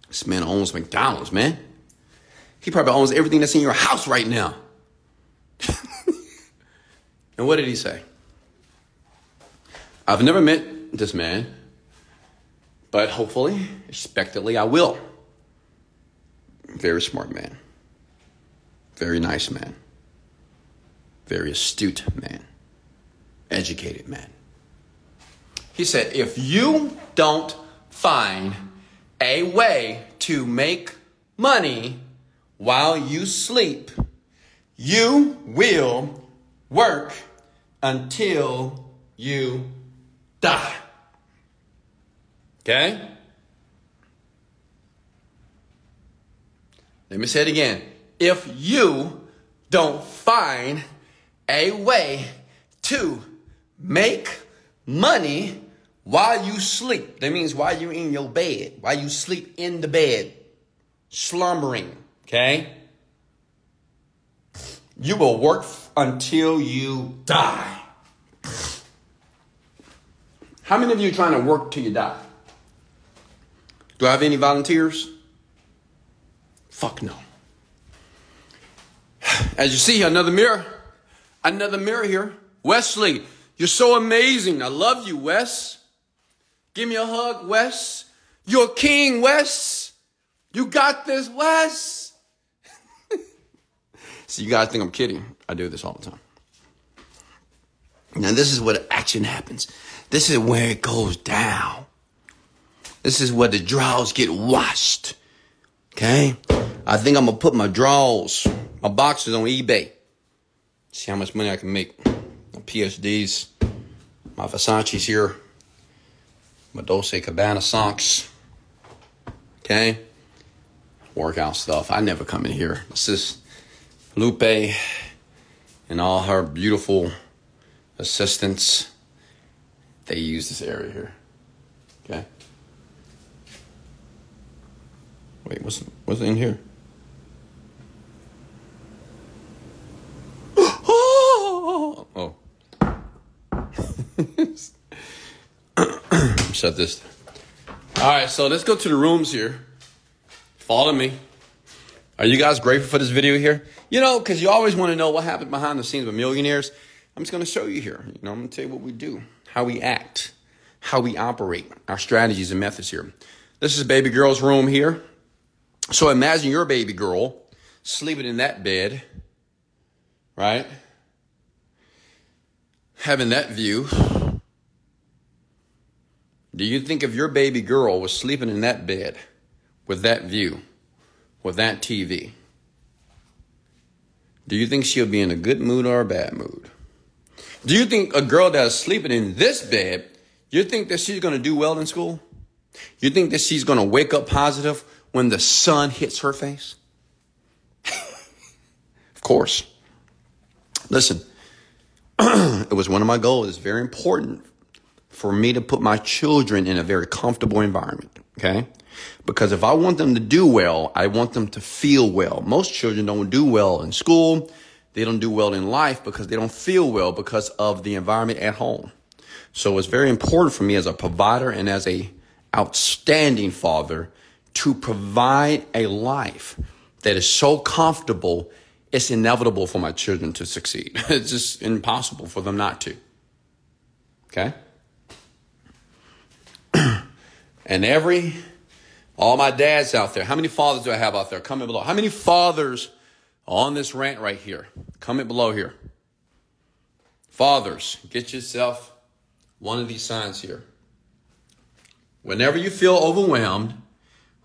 This man owns McDonald's, man. He probably owns everything that's in your house right now. and what did he say? I've never met this man, but hopefully, expectedly, I will. Very smart man. Very nice man. Very astute man. Educated man. He said, if you don't find a way to make money while you sleep, you will work until you die. Okay? Let me say it again. If you don't find a way to make money while you sleep, that means while you're in your bed, while you sleep in the bed, slumbering, okay? You will work until you die. How many of you trying to work till you die? Do I have any volunteers? Fuck no. As you see, another mirror. Another mirror here. Wesley, you're so amazing. I love you, Wes. Give me a hug, Wes. You're king, Wes. You got this, Wes. See, you guys think I'm kidding. I do this all the time. Now, this is what action happens. This is where it goes down. This is where the draws get washed. Okay? I think I'm gonna put my draws, my boxes on eBay. See how much money I can make. My PhDs, my Versace's here, my Dolce Gabbana socks. Okay? Workout stuff. I never come in here. This is Lupe and all her beautiful assistants they use this area here. Okay. Wait, what's what's in here? oh. Shut this. All right, so let's go to the rooms here. Follow me. Are you guys grateful for this video here? You know, because you always want to know what happened behind the scenes with millionaires. I'm just going to show you here. You know, I'm going to tell you what we do how we act, how we operate, our strategies and methods here. This is baby girl's room here. So imagine your baby girl sleeping in that bed, right? Having that view. Do you think if your baby girl was sleeping in that bed with that view, with that TV, do you think she'll be in a good mood or a bad mood? Do you think a girl that's sleeping in this bed, you think that she's going to do well in school? You think that she's going to wake up positive when the sun hits her face? of course. Listen, it was one of my goals. It's very important for me to put my children in a very comfortable environment. Okay. Because if I want them to do well, I want them to feel well. Most children don't do well in school. They don't do well in life because they don't feel well because of the environment at home. So it's very important for me as a provider and as a outstanding father to provide a life that is so comfortable it's inevitable for my children to succeed. It's just impossible for them not to. Okay? and every all my dads out there, how many fathers do I have out there? Comment below. How many fathers on this rant right here. Comment below here. Fathers, get yourself one of these signs here. Whenever you feel overwhelmed,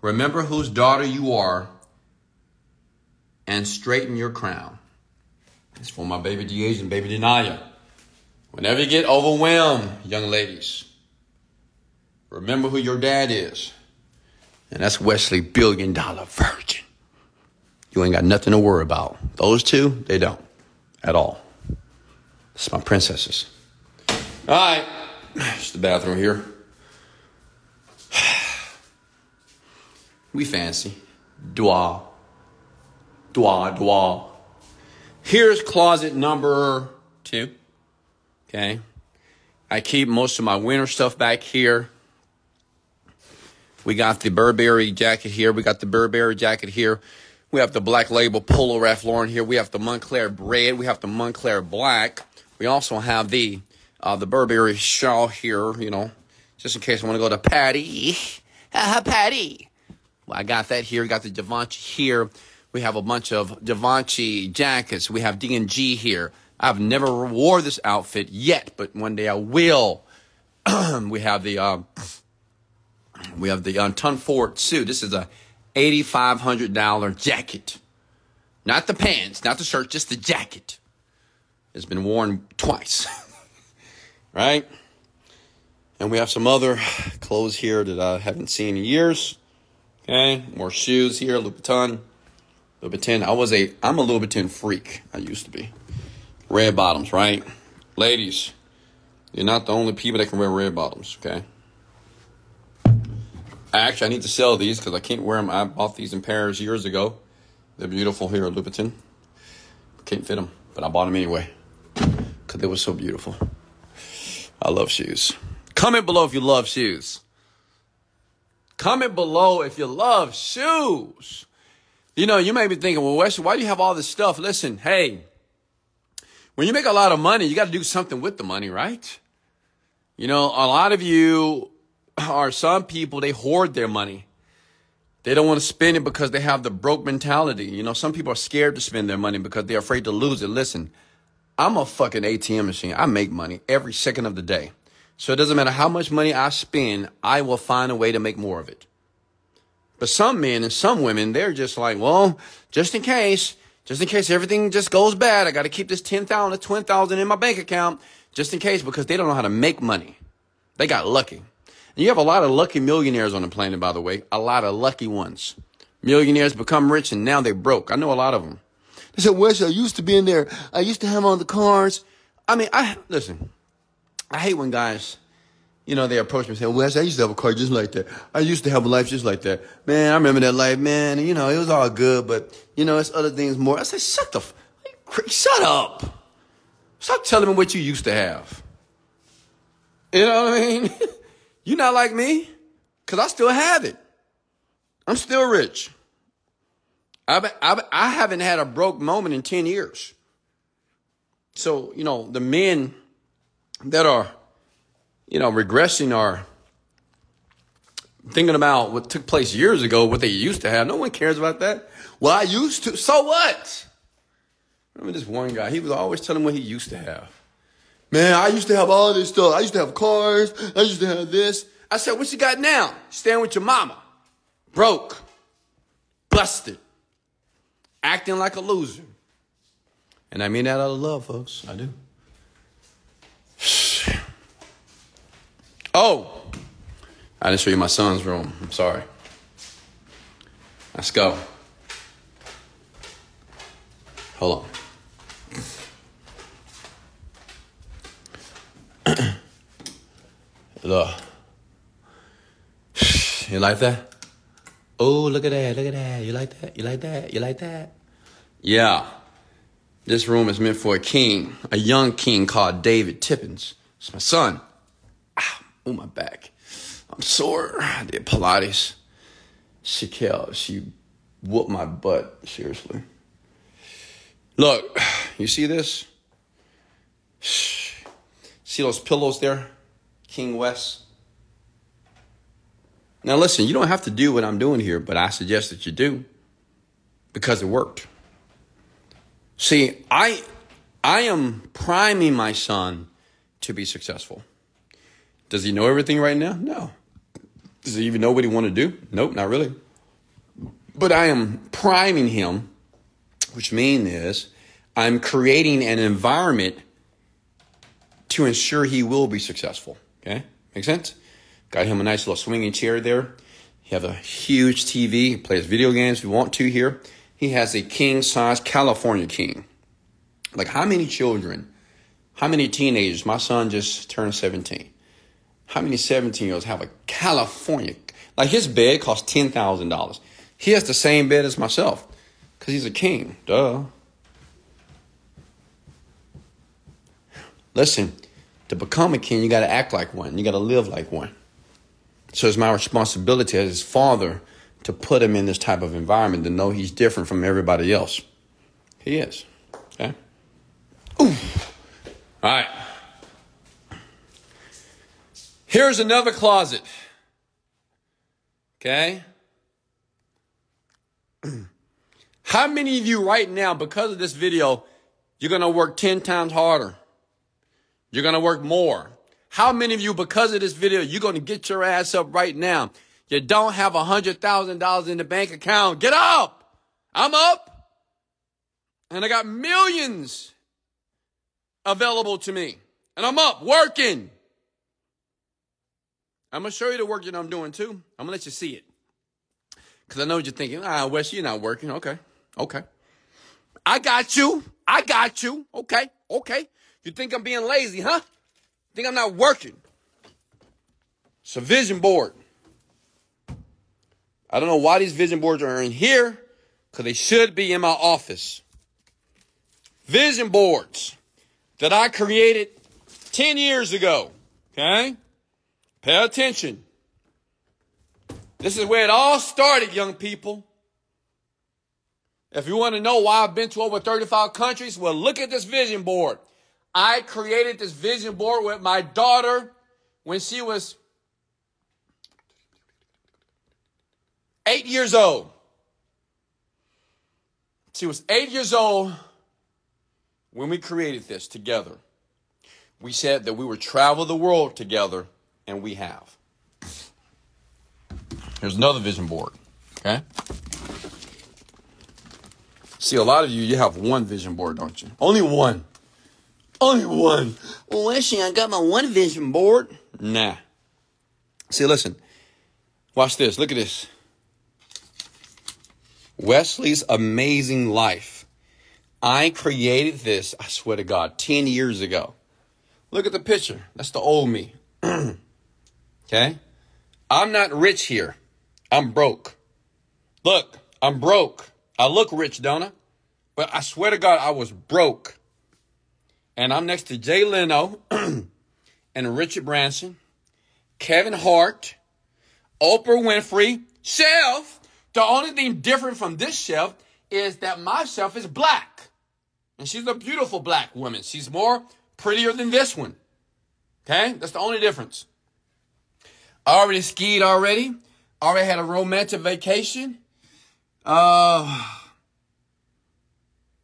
remember whose daughter you are and straighten your crown. It's for my baby DH and baby Denaya. Whenever you get overwhelmed, young ladies, remember who your dad is. And that's Wesley Billion Dollar Virgin. You ain't got nothing to worry about. Those two, they don't at all. It's my princesses. All right, it's the bathroom here. We fancy. Dwa. Dwa, dwa. Here's closet number two. Okay. I keep most of my winter stuff back here. We got the Burberry jacket here. We got the Burberry jacket here. We have the black label Polo Ralph Lauren here. We have the Moncler red. We have the Moncler black. We also have the uh, the Burberry shawl here. You know, just in case I want to go to Patty. Patty. I got that here. Got the Givenchy here. We have a bunch of Givenchy jackets. We have D&G here. I've never wore this outfit yet, but one day I will. we have the uh, we have the uh, Tom Ford suit. This is a eighty-five hundred dollar jacket, not the pants, not the shirt, just the jacket. It's been worn twice, right? And we have some other clothes here that I haven't seen in years. Okay, more shoes here, Louboutin. Louboutin. I was a, I'm a Louboutin freak. I used to be. Red bottoms, right? Ladies, you're not the only people that can wear red bottoms, okay? Actually, I need to sell these because I can't wear them. I bought these in Paris years ago. They're beautiful here at Louboutin. Can't fit them, but I bought them anyway because they were so beautiful. I love shoes. Comment below if you love shoes. Comment below if you love shoes. You know, you may be thinking, well, Wesley, why do you have all this stuff? Listen, hey, when you make a lot of money, you got to do something with the money, right? You know, a lot of you are some people, they hoard their money. They don't want to spend it because they have the broke mentality. You know, some people are scared to spend their money because they're afraid to lose it. Listen, I'm a fucking ATM machine. I make money every second of the day. So it doesn't matter how much money I spend, I will find a way to make more of it. But some men and some women, they're just like, well, just in case, just in case everything just goes bad, I got to keep this 10,000 or 20,000 in my bank account just in case because they don't know how to make money. They got lucky. And you have a lot of lucky millionaires on the planet, by the way, a lot of lucky ones. Millionaires become rich and now they broke. I know a lot of them. They said, Wes, I used to be in there. I used to have on the cars. I mean, I, listen, I hate when guys, you know, they approach me and say, Wes, I used to have a car just like that. I used to have a life just like that. Man, I remember that life, man. And, you know, it was all good, but, you know, it's other things more. I say, shut the, f- shut up. Stop telling me what you used to have. You know what I mean? You're not like me, because I still have it. I'm still rich. I've, I've, I haven't had a broke moment in 10 years. So, you know, the men that are, you know, regressing are thinking about what took place years ago, what they used to have. No one cares about that. Well, I used to. So what? I Remember this one guy? He was always telling me what he used to have. Man, I used to have all this stuff. I used to have cars. I used to have this. I said, what you got now? Staying with your mama. Broke. Busted. Acting like a loser. And I mean that out of love, folks. I do. Oh, I didn't show you my son's room. I'm sorry. Let's go. Hold on. Look. You like that? Oh, look at that. Look at that. You like that? You like that? You like that? Yeah. This room is meant for a king, a young king called David Tippins. It's my son. Oh, my back. I'm sore. I did Pilates. She killed. She whooped my butt. Seriously. Look, you see this? See those pillows there? King West. Now listen, you don't have to do what I'm doing here, but I suggest that you do because it worked. See, I I am priming my son to be successful. Does he know everything right now? No. Does he even know what he want to do? Nope, not really. But I am priming him, which means is I'm creating an environment to ensure he will be successful. Okay? Make sense? Got him a nice little swinging chair there. He have a huge TV. He plays video games if you want to here. He has a king size California king. Like how many children, how many teenagers? My son just turned 17. How many 17 year olds have a California? Like his bed costs $10,000. He has the same bed as myself because he's a king. Duh. Listen, to become a king, you got to act like one. You got to live like one. So it's my responsibility as his father to put him in this type of environment to know he's different from everybody else. He is. Okay? Ooh. All right. Here's another closet. Okay? How many of you right now, because of this video, you're going to work 10 times harder? You're going to work more. How many of you, because of this video, you're going to get your ass up right now? You don't have a $100,000 in the bank account. Get up! I'm up! And I got millions available to me. And I'm up, working. I'm to show you the work that I'm doing too. I'm to let you see it. Because I know what you're thinking, ah, Wes, you're not working. Okay, okay. I got you. I got you. Okay, okay. You think I'm being lazy, huh? Think I'm not working? It's a vision board. I don't know why these vision boards are in here, because they should be in my office. Vision boards that I created 10 years ago. Okay? Pay attention. This is where it all started, young people. If you want to know why I've been to over 35 countries, well, look at this vision board. I created this vision board with my daughter when she was eight years old. She was eight years old when we created this together. We said that we would travel the world together, and we have. Here's another vision board. Okay? See, a lot of you, you have one vision board, don't you? Only one. Only one. Well, actually, I got my one vision board. Nah. See, listen. Watch this. Look at this. Wesley's Amazing Life. I created this, I swear to God, 10 years ago. Look at the picture. That's the old me. okay? I'm not rich here. I'm broke. Look, I'm broke. I look rich, don't I? But I swear to God, I was broke. And I'm next to Jay Leno and Richard Branson, Kevin Hart, Oprah Winfrey, Shelf. The only thing different from this shelf is that my shelf is black. And she's a beautiful black woman. She's more prettier than this one. Okay? That's the only difference. I already skied already. Already had a romantic vacation. Uh,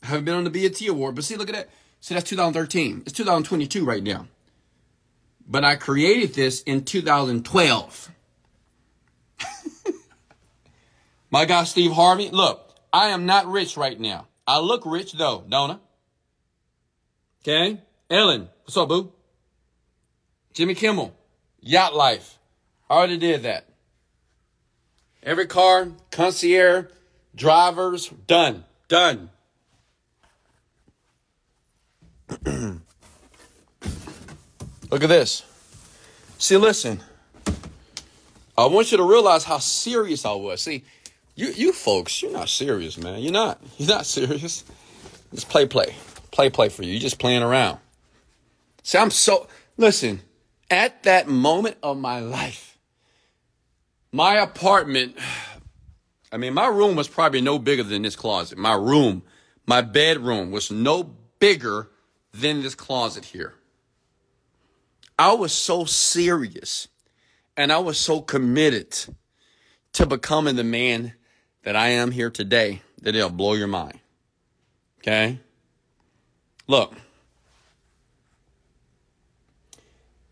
haven't been on the BET award, but see, look at that. See, that's 2013. It's 2022 right now. But I created this in 2012. My guy Steve Harvey, look, I am not rich right now. I look rich though, don't I? Okay? Ellen, what's up, boo? Jimmy Kimmel, Yacht Life. I already did that. Every car, concierge, drivers, done. Done. Look at this. See, listen. I want you to realize how serious I was. See, you you folks, you're not serious, man. You're not. You're not serious. Just play, play, play, play for you. You're just playing around. See, I'm so. Listen, at that moment of my life, my apartment, I mean, my room was probably no bigger than this closet. My room, my bedroom was no bigger than this closet here. I was so serious and I was so committed to becoming the man that I am here today that it'll blow your mind. Okay? Look,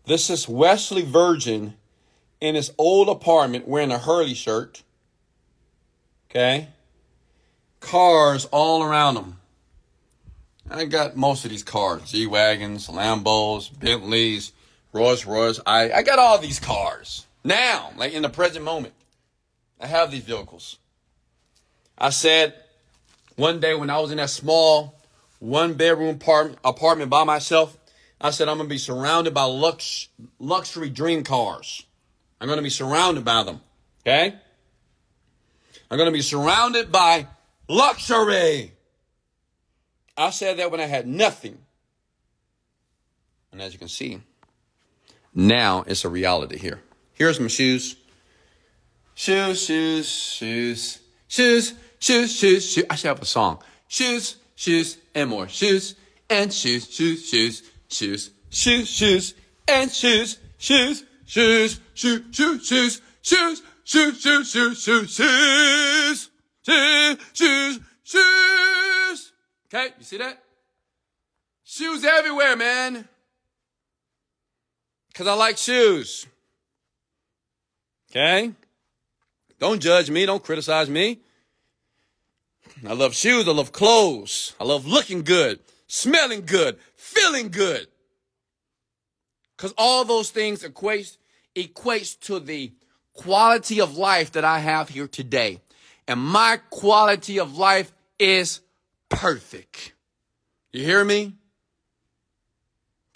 this is Wesley Virgin in his old apartment wearing a Hurley shirt. Okay? Cars all around him. I got most of these cars: G wagons, Lambos, Bentleys, Rolls Royce. I I got all these cars now, like in the present moment. I have these vehicles. I said one day when I was in that small one bedroom apartment, apartment by myself, I said I'm gonna be surrounded by lux luxury dream cars. I'm gonna be surrounded by them. Okay? I'm gonna be surrounded by luxury. I said that when I had nothing. And as you can see, now it's a reality here. Here's my shoes. Shoes, shoes, shoes, shoes, shoes, shoes, shoes. I should have a song. Shoes, shoes, and more shoes, and shoes, shoes, shoes, shoes, shoes, shoes, and shoes, shoes, shoes, shoes, shoes, shoes, shoes, shoes, shoes, shoes, shoes, shoes, shoes, shoes. Okay, you see that? Shoes everywhere, man. Because I like shoes. Okay? Don't judge me. Don't criticize me. I love shoes. I love clothes. I love looking good, smelling good, feeling good. Because all those things equates, equates to the quality of life that I have here today. And my quality of life is perfect. You hear me?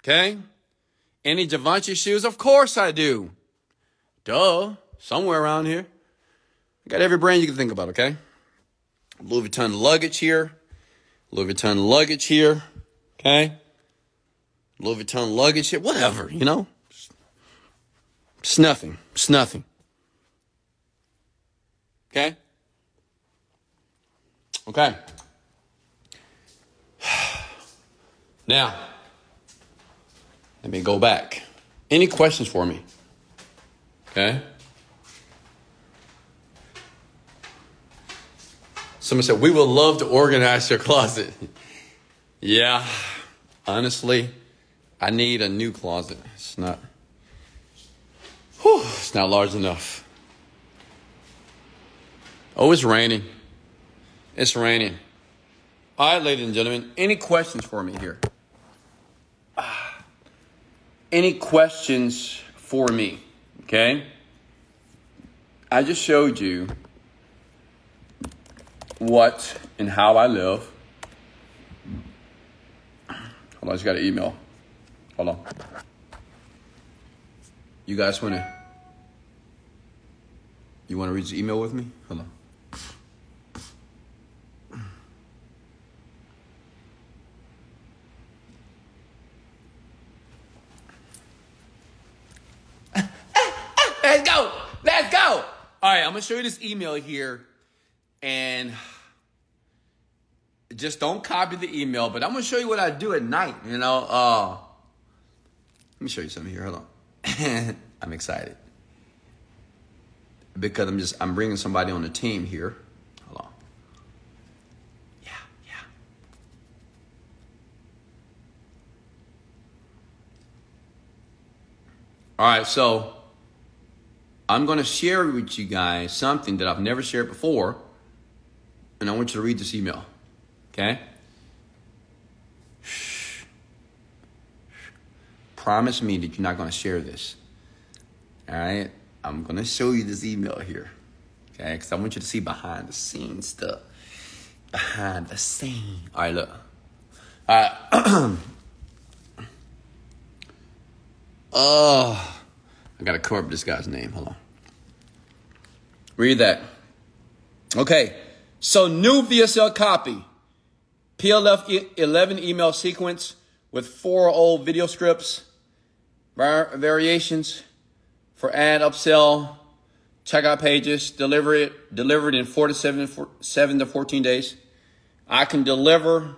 Okay? Any Givenchy shoes? Of course I do. Duh. Somewhere around here. I got every brand you can think about, okay? Louis Vuitton luggage here. Louis Vuitton luggage here. Okay? Louis Vuitton luggage here. Whatever, you know? It's nothing. It's nothing. Okay? Okay. Now, let me go back. Any questions for me? Okay? Someone said, We would love to organize your closet. yeah, honestly, I need a new closet. It's not, whew, it's not large enough. Oh, it's raining. It's raining. All right, ladies and gentlemen, any questions for me here? Ah, any questions for me? Okay? I just showed you what and how I live. Hold on, I just got an email. Hold on. You guys want to? You want to read the email with me? Hold on. Let's go. Let's go. All right, I'm gonna show you this email here, and just don't copy the email. But I'm gonna show you what I do at night. You know, uh, let me show you something here. Hold on. I'm excited because I'm just I'm bringing somebody on the team here. Hold on. Yeah, yeah. All right, so I'm going to share with you guys something that I've never shared before, and I want you to read this email. Okay? Shh. Promise me that you're not going to share this. All right? I'm to show you this email here. Okay? Because I want you to see behind the scenes stuff. Behind the scene. All right, look. All right. oh. I gotta cover up this guy's name. Hold on. Read that. Okay. So new VSL copy. PLF 11 email sequence with four old video scripts, variations for ad upsell, checkout pages, deliver it, delivered in four to seven, four, seven to 14 days. I can deliver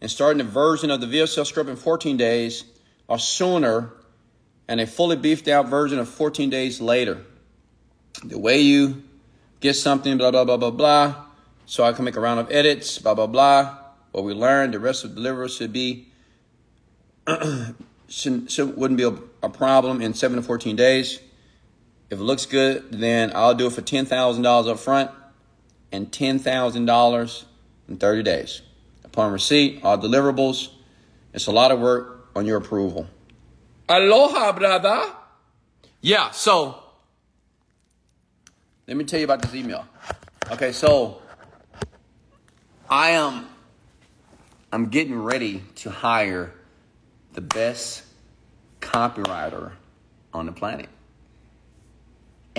and start a version of the VSL script in 14 days or sooner and a fully beefed out version of 14 days later. The way you get something, blah, blah, blah, blah, blah. So I can make a round of edits, blah, blah, blah. What we learned, the rest of the delivery should be, should, should, wouldn't be a, a, problem in 7 to 14 days. If it looks good, then I'll do it for $10,000 up front and $10,000 in 30 days. upon receipt, all deliverables. It's a lot of work on your approval. Aloha, brother. Yeah, so Let me tell you about this email. Okay, so I am I'm getting ready to hire the best copywriter on the planet.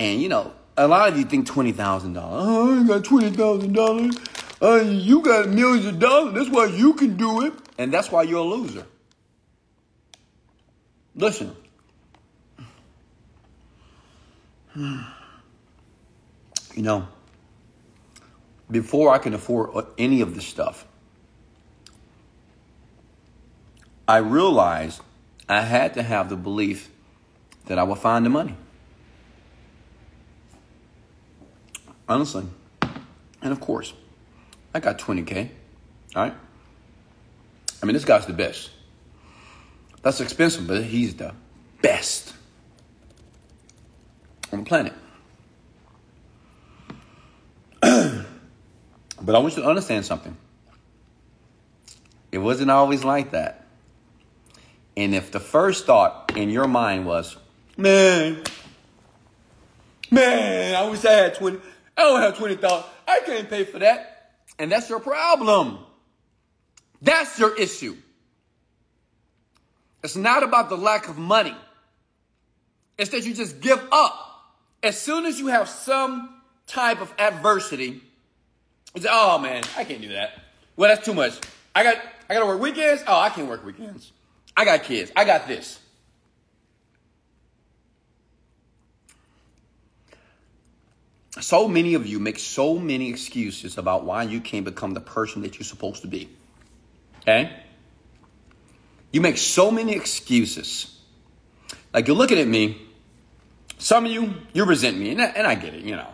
And you know, a lot of you think twenty thousand dollars. Oh, I got twenty thousand dollars. Uh, you got millions of dollars. That's why you can do it. And that's why you're a loser. Listen. You know, before I can afford any of this stuff, I realized I had to have the belief that I would find the money. Honestly. And of course, I got 20K. All right? I mean, this guy's the best. That's expensive, but he's the best on the planet. but I want you to understand something. It wasn't always like that. And if the first thought in your mind was, man, man, I wish I had 20, I don't have 20,000. I can't pay for that. And that's your problem. That's your issue. It's not about the lack of money. It's that you just give up. As soon as you have some type of adversity, you say, oh man, I can't do that. Well, that's too much. I got I gotta work weekends. Oh, I can't work weekends. I got kids. I got this. So many of you make so many excuses about why you can't become the person that you're supposed to be. Okay? You make so many excuses. Like you're looking at me, some of you, you resent me, and I, and I get it, you know.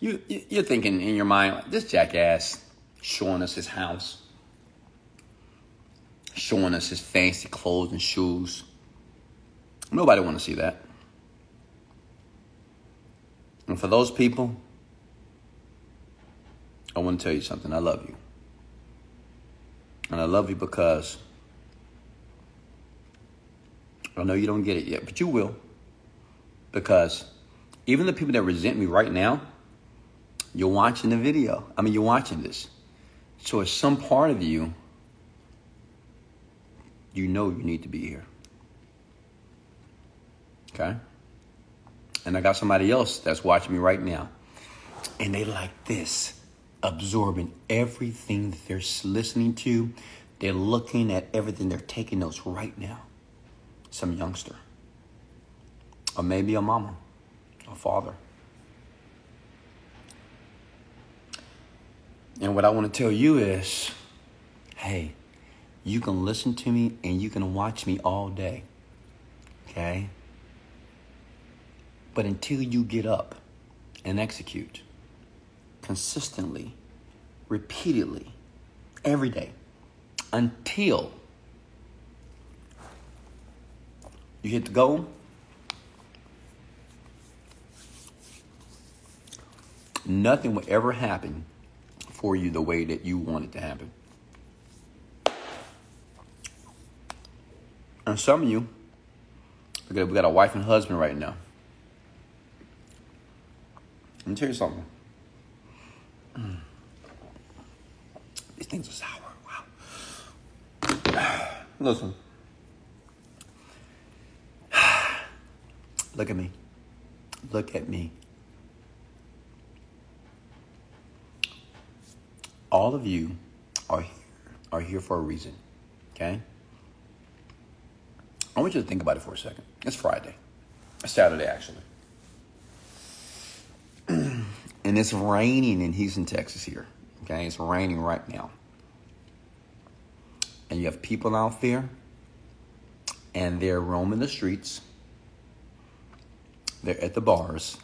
You, you're thinking in your mind, like, this jackass showing us his house, showing us his fancy clothes and shoes. Nobody want to see that. And for those people, I want to tell you something. I love you. And I love you because I know you don't get it yet, but you will. Because even the people that resent me right now, you're watching the video. I mean, you're watching this. So, as some part of you, you know you need to be here. Okay? And I got somebody else that's watching me right now. And they like this, absorbing everything that they're listening to. They're looking at everything. They're taking notes right now. Some youngster. Or maybe a mama, a father. And what I want to tell you is hey, you can listen to me and you can watch me all day. Okay? But until you get up and execute consistently, repeatedly, every day, until you hit the goal, nothing will ever happen for you the way that you want it to happen. And some of you, we got, a wife and husband right now. Let me tell you something. Mm. These things are sour. Wow. Listen. Look at me. Look at me. All of you are here, are here for a reason. Okay? I want you to think about it for a second. It's Friday. It's Saturday, actually. And it's raining in Houston, Texas here. Okay? It's raining right now. And you have people out there, and they're roaming the streets. They're at the bars.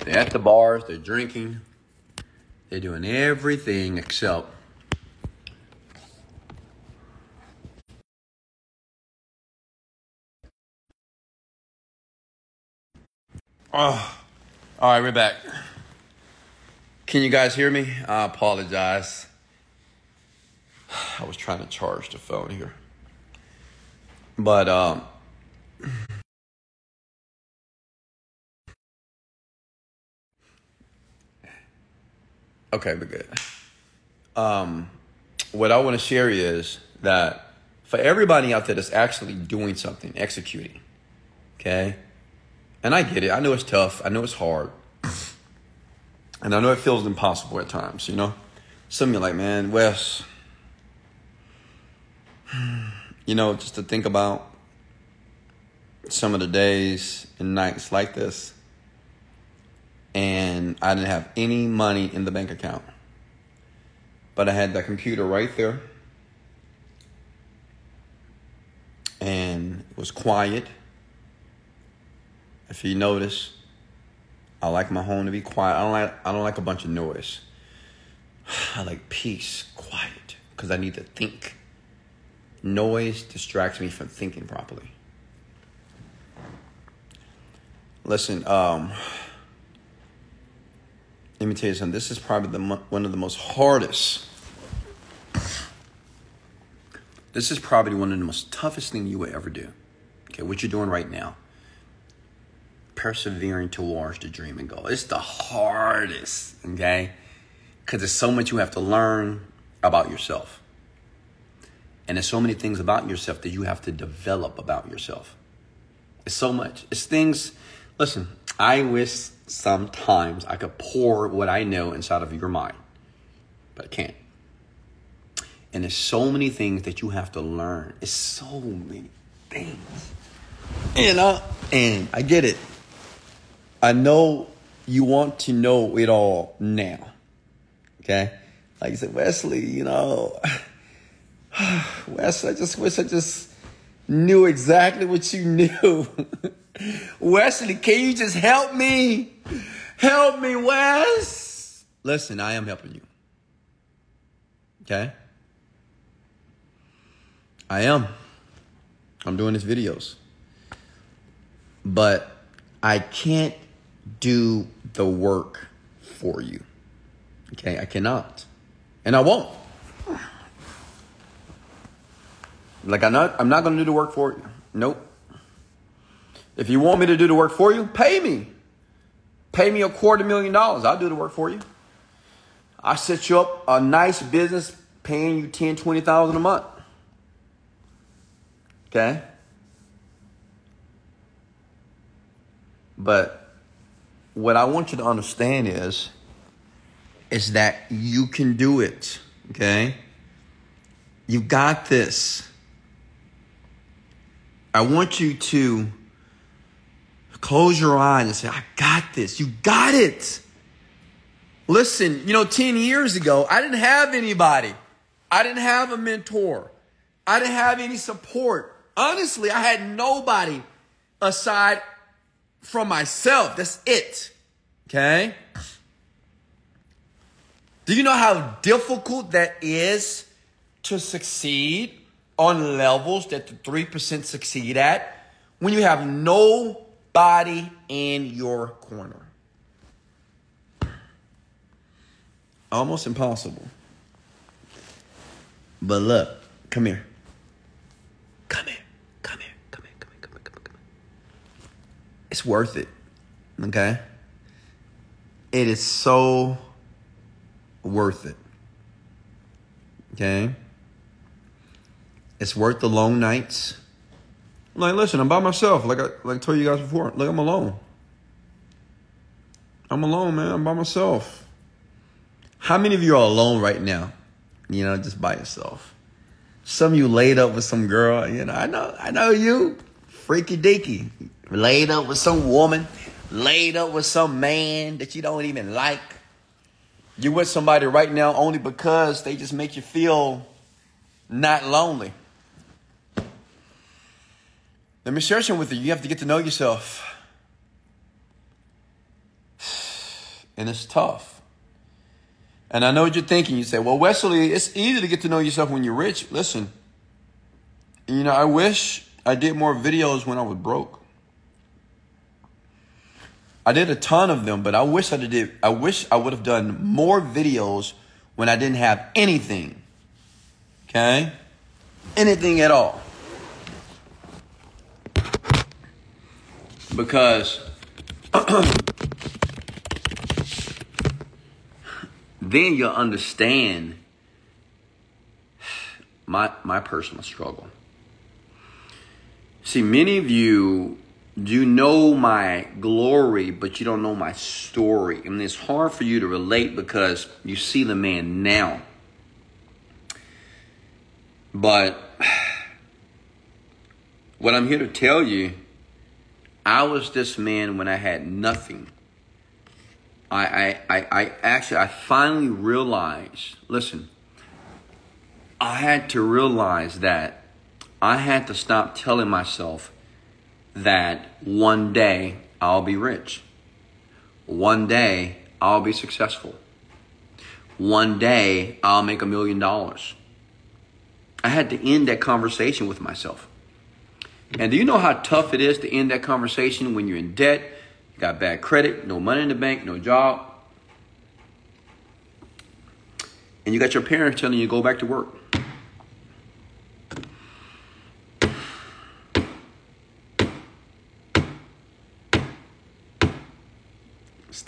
They're at the bars, they're drinking, they're doing everything except Oh, All right, we're back. Can you guys hear me? I apologize. I was trying to charge the phone here. But um Okay, we're good. Um what I want to share is that for everybody out there that's actually doing something, executing, okay? And I get it. I know it's tough. I know it's hard. And I know it feels impossible at times, you know? Some of you like, man, Wes, you know, just to think about some of the days and nights like this, and I didn't have any money in the bank account. But I had the computer right there, and it was quiet. If you notice, I like my home to be quiet. I don't like I don't like a bunch of noise. I like peace, quiet, because I need to think. Noise distracts me from thinking properly. Listen, um, let me tell you something. This is probably the one of the most hardest. This is probably one of the most toughest things you will ever do. Okay, what you're doing right now persevering towards the dream and goal. It's the hardest, okay? Because there's so much you have to learn about yourself. And there's so many things about yourself that you have to develop about yourself. It's so much. It's things, listen, I wish sometimes I could pour what I know inside of your mind, but I can't. And there's so many things that you have to learn. It's so many things. You uh, know? And I get it. I know you want to know it all now. Okay? Like you said, Wesley, you know, Wes, I just wish I just knew exactly what you knew. Wesley, can you just help me? Help me, Wes. Listen, I am helping you. Okay? I am. I'm doing these videos. But I can't do the work for you. Okay, I cannot. And I won't. Like I'm not I'm not gonna do the work for you. Nope. If you want me to do the work for you, pay me. Pay me a quarter million dollars. I'll do the work for you. I set you up a nice business paying you ten, twenty thousand a month. Okay? But what I want you to understand is, is that you can do it. Okay? You got this. I want you to close your eyes and say, I got this. You got it. Listen, you know, 10 years ago, I didn't have anybody. I didn't have a mentor. I didn't have any support. Honestly, I had nobody aside from myself. That's it. Okay? Do you know how difficult that is to succeed on levels that the 3% succeed at when you have nobody in your corner? Almost impossible. But look, come here. Come here. Come here. Come here. Come here. Come here. Come here. Come here. It's worth it. Okay? It is so worth it. Okay? It's worth the long nights. Like, listen, I'm by myself. Like I like I told you guys before. Like I'm alone. I'm alone, man. I'm by myself. How many of you are alone right now? You know, just by yourself. Some of you laid up with some girl. You know, I know, I know you, freaky deaky, laid up with some woman, laid up with some man that you don't even like. You with somebody right now only because they just make you feel not lonely. Let me share something with you. You have to get to know yourself. And it's tough. And I know what you're thinking. You say, well, Wesley, it's easy to get to know yourself when you're rich. Listen, you know, I wish I did more videos when I was broke. I did a ton of them, but I wish I did. I wish I would have done more videos when I didn't have anything. Okay, anything at all. Because then you'll understand my my personal struggle. See, many of you do know my glory, but you don't know my story. and it's hard for you to relate because you see the man now. But what I'm here to tell you, I was this man when I had nothing. I, I, I, I actually, I finally realized, listen, I had to realize that I had to stop telling myself that one day I'll be rich. One day I'll be successful. One day I'll make a million dollars. I had to end that conversation with myself. And do you know how tough it is to end that conversation when you're in debt, you got bad credit, no money in the bank, no job, and you got your parents telling you to go back to work?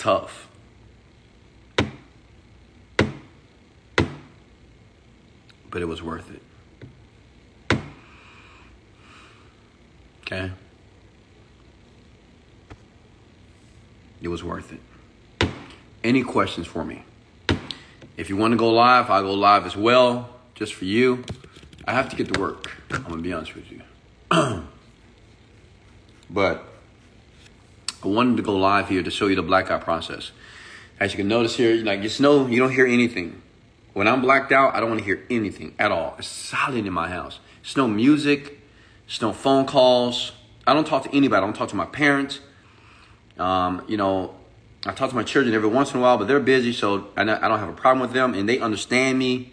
Tough. But it was worth it. Okay? It was worth it. Any questions for me? If you want to go live, I'll go live as well, just for you. I have to get to work. I'm going to be honest with you. but I wanted to go live here to show you the blackout process. As you can notice here, like just know you don't hear anything. When I'm blacked out, I don't want to hear anything at all. It's silent in my house. It's no music. It's no phone calls. I don't talk to anybody. I don't talk to my parents. Um, you know, I talk to my children every once in a while, but they're busy, so I don't have a problem with them, and they understand me,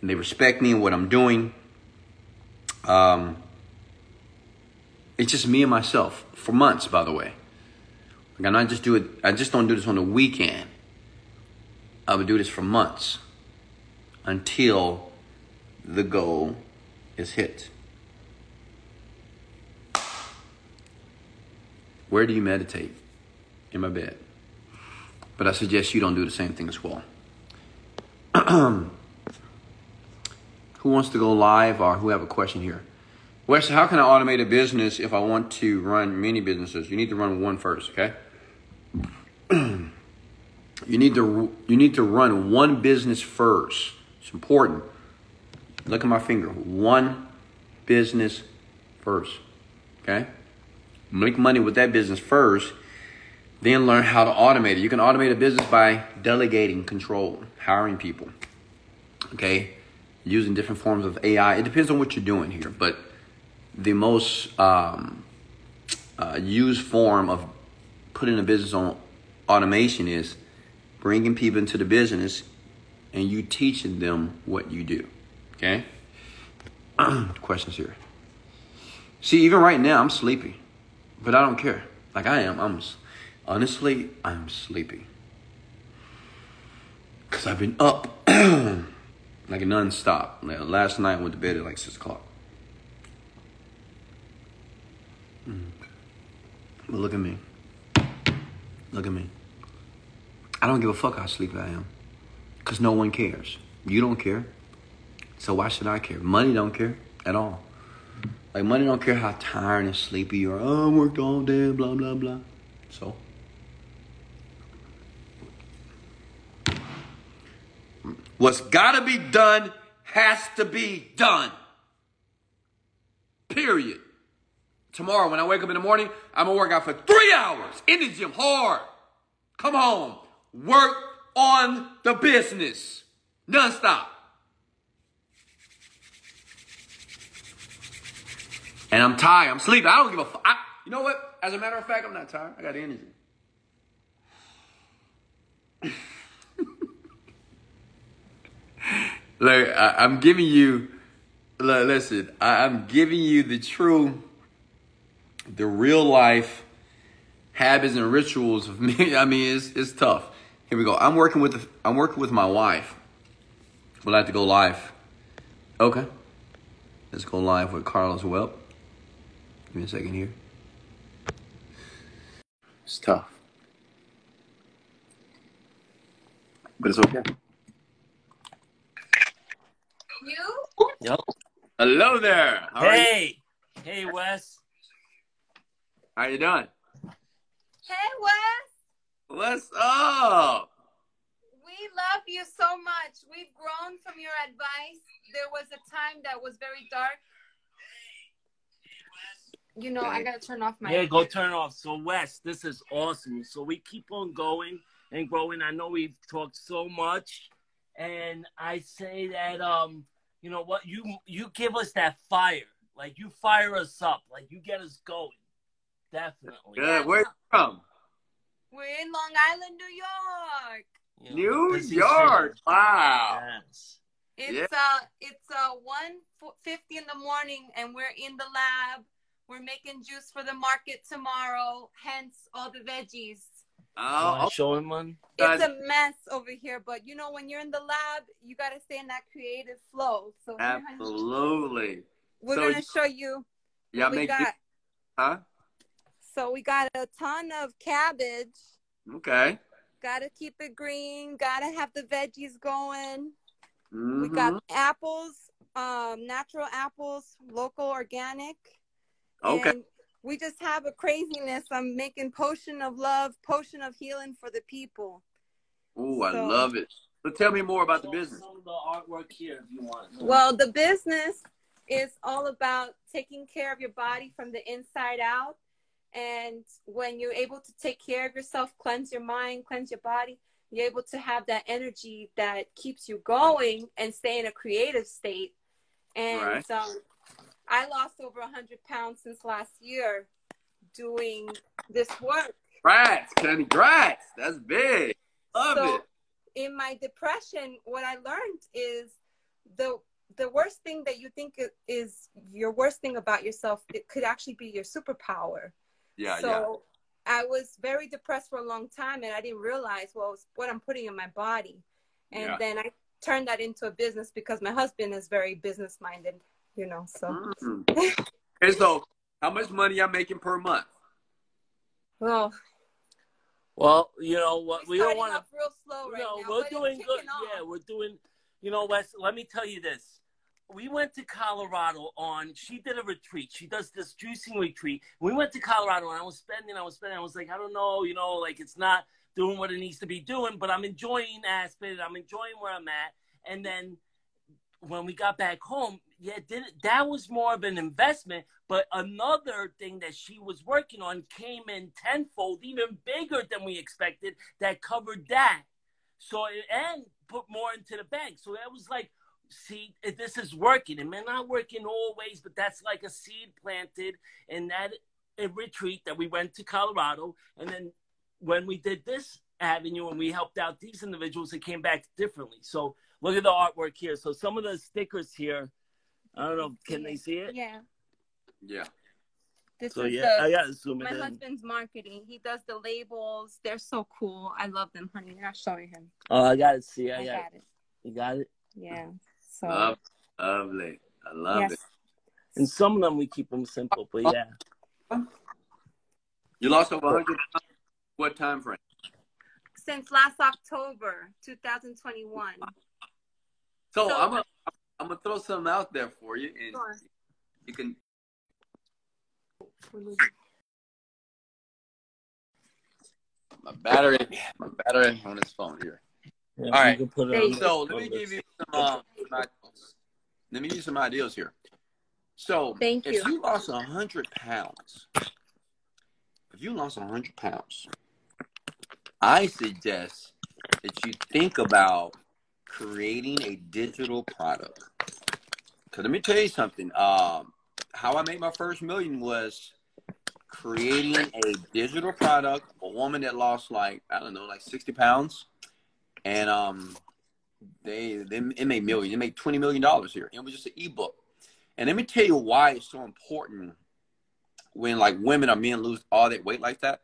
and they respect me and what I'm doing. Um, it's just me and myself for months, by the way. Like I not just do it. I just don't do this on the weekend. I would do this for months until the goal is hit. Where do you meditate? In my bed. But I suggest you don't do the same thing as well. who wants to go live or who have a question here? Wes, how can I automate a business if I want to run many businesses? You need to run one first, okay? You need to you need to run one business first. It's important. Look at my finger. One business first. Okay? Make money with that business first, then learn how to automate it. You can automate a business by delegating control, hiring people. Okay? Using different forms of AI. It depends on what you're doing here, but the most um, uh, used form of putting a business on automation is bringing people into the business and you teaching them what you do. Okay? Questions here. See, even right now, I'm sleepy, but I don't care. Like I am. I'm honestly, I'm sleepy because I've been up like a nonstop. Last night I went to bed at like six o'clock. Mm. But look at me. Look at me. I don't give a fuck how sleepy I am. Because no one cares. You don't care. So why should I care? Money don't care at all. Like money don't care how tired and sleepy you are. Oh, I worked all day, blah, blah, blah. So? What's gotta be done has to be done. Period. Tomorrow, when I wake up in the morning, I'm gonna work out for three hours in the gym hard. Come home, work on the business nonstop. And I'm tired. I'm sleeping. I don't give a fuck. You know what? As a matter of fact, I'm not tired. I got energy. Look, I, am giving you. Look, listen, I, I'm giving you the true, the real life habits and rituals of me. I mean, it's it's tough. Here we go. I'm working with the, I'm working with my wife. We'll have to go live. Okay. Let's go live with Carlos Webb. Give me a second here. It's tough. But it's okay. You? Yep. Hello there. How are you? Hey, hey, Wes. How you doing? Hey, Wes. What's up? We love you so much. We've grown from your advice. There was a time that was very dark. You know, I gotta turn off my. Yeah, go turn off. So, Wes, this is awesome. So we keep on going and growing. I know we've talked so much, and I say that um, you know what, you you give us that fire, like you fire us up, like you get us going. Definitely. Good. Where you from? We're in Long Island, New York. You know, New this is York. it. Wow. Yes. It's uh, it's uh one fifty in the morning, and we're in the lab. We're making juice for the market tomorrow. Hence all the veggies. Oh, Wanna show him one. It's a mess over here, but you know when you're in the lab, you gotta stay in that creative flow. So here, absolutely. we're So gonna show you Yeah, what we make got. huh? So we got a ton of cabbage. Okay. Gotta keep it green. Gotta have the veggies going. We Mhm. got apples, um, natural apples, local, organic. Okay. And we just have a craziness. I'm making potion of love, potion of healing for the people. Ooh, I love it. So tell me more about the business. Some of the artwork here, if you want. Well, the business is all about taking care of your body from the inside out. And when you're able to take care of yourself, cleanse your mind, cleanse your body, you're able to have that energy that keeps you going and stay in a creative state. And Right. um, I lost over 100 pounds since last year doing this work. Congrats, congrats. That's big. Love so it. in my depression what i learned is the the worst thing that you think is your worst thing about yourself it could actually be your superpower Yeah, yeah. so i was very depressed for a long time and i didn't realize well it's what i'm putting in my body and Yeah. then i turned that into a business because my husband is very business minded you know so Mm. okay, so how much money I'm making per month? well Well, you know what? We don't want to. real slow right no, now we're doing good. kicking off. Yeah, we're doing. You know, Wes. Let me tell you this. We went to Colorado on. She did a retreat. She does this juicing retreat. We went to Colorado, and I was spending. I was spending. I was like, I don't know. You know, like it's not doing what it needs to be doing, but I'm enjoying Aspen. I'm enjoying where I'm at. And then when we got back home, yeah, did that was more of an investment. But another thing that she was working on came in tenfold, even bigger than we expected. That covered that. So and put more into the bank. So that was like, see, if this is working. It may not work in all ways, but that's like a seed planted in that retreat that we went to Colorado, and then when we did this avenue and we helped out these individuals, it came back differently. So look at the artwork here. So some of the stickers here, I don't know, can they see it? yeah Yeah. this So is yeah, the I gotta zoom my in. husband's marketing. He does the labels. They're so cool. I love them, honey. You're not showing him. Oh, I gotta see. I I got got it. You got it. Yeah. So Love, lovely. I love yes. it. And some of them we keep them simple, but yeah. You lost over 100 pounds. What time frame? Since last October, 2021. So, So- I'm gonna I'm gonna throw something out there for you, and Go on. you can. My battery, my battery on this phone here. Yeah All right. you can put it on So let me give you some. Um, some ideas. let me give you some ideas here. So Thank if you. you lost hundred pounds, if you lost hundred pounds, I suggest that you think about creating a digital product. Cause let me tell you something. Um, how I made my first million was creating a digital product. A woman that lost like I don't know, like sixty pounds, and um, they they it made millions. It made twenty million dollars here. It was just an ebook. And let me tell you why it's so important when like women or men lose all that weight like that.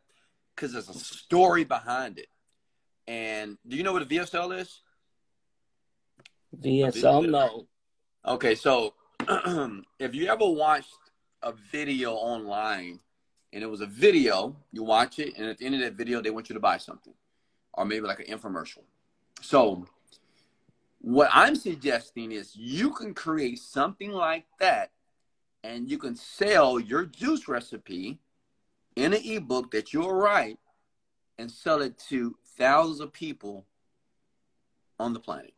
because there's a story behind it. And do you know what a VSL is? VSL, no. Okay, so if you ever watched a video online and it was a video, you watch it, and at the end of that video, they want you to buy something or maybe like an infomercial. So, what I'm suggesting is you can create something like that and you can sell your juice recipe in an ebook that you'll write and sell it to thousands of people on the planet.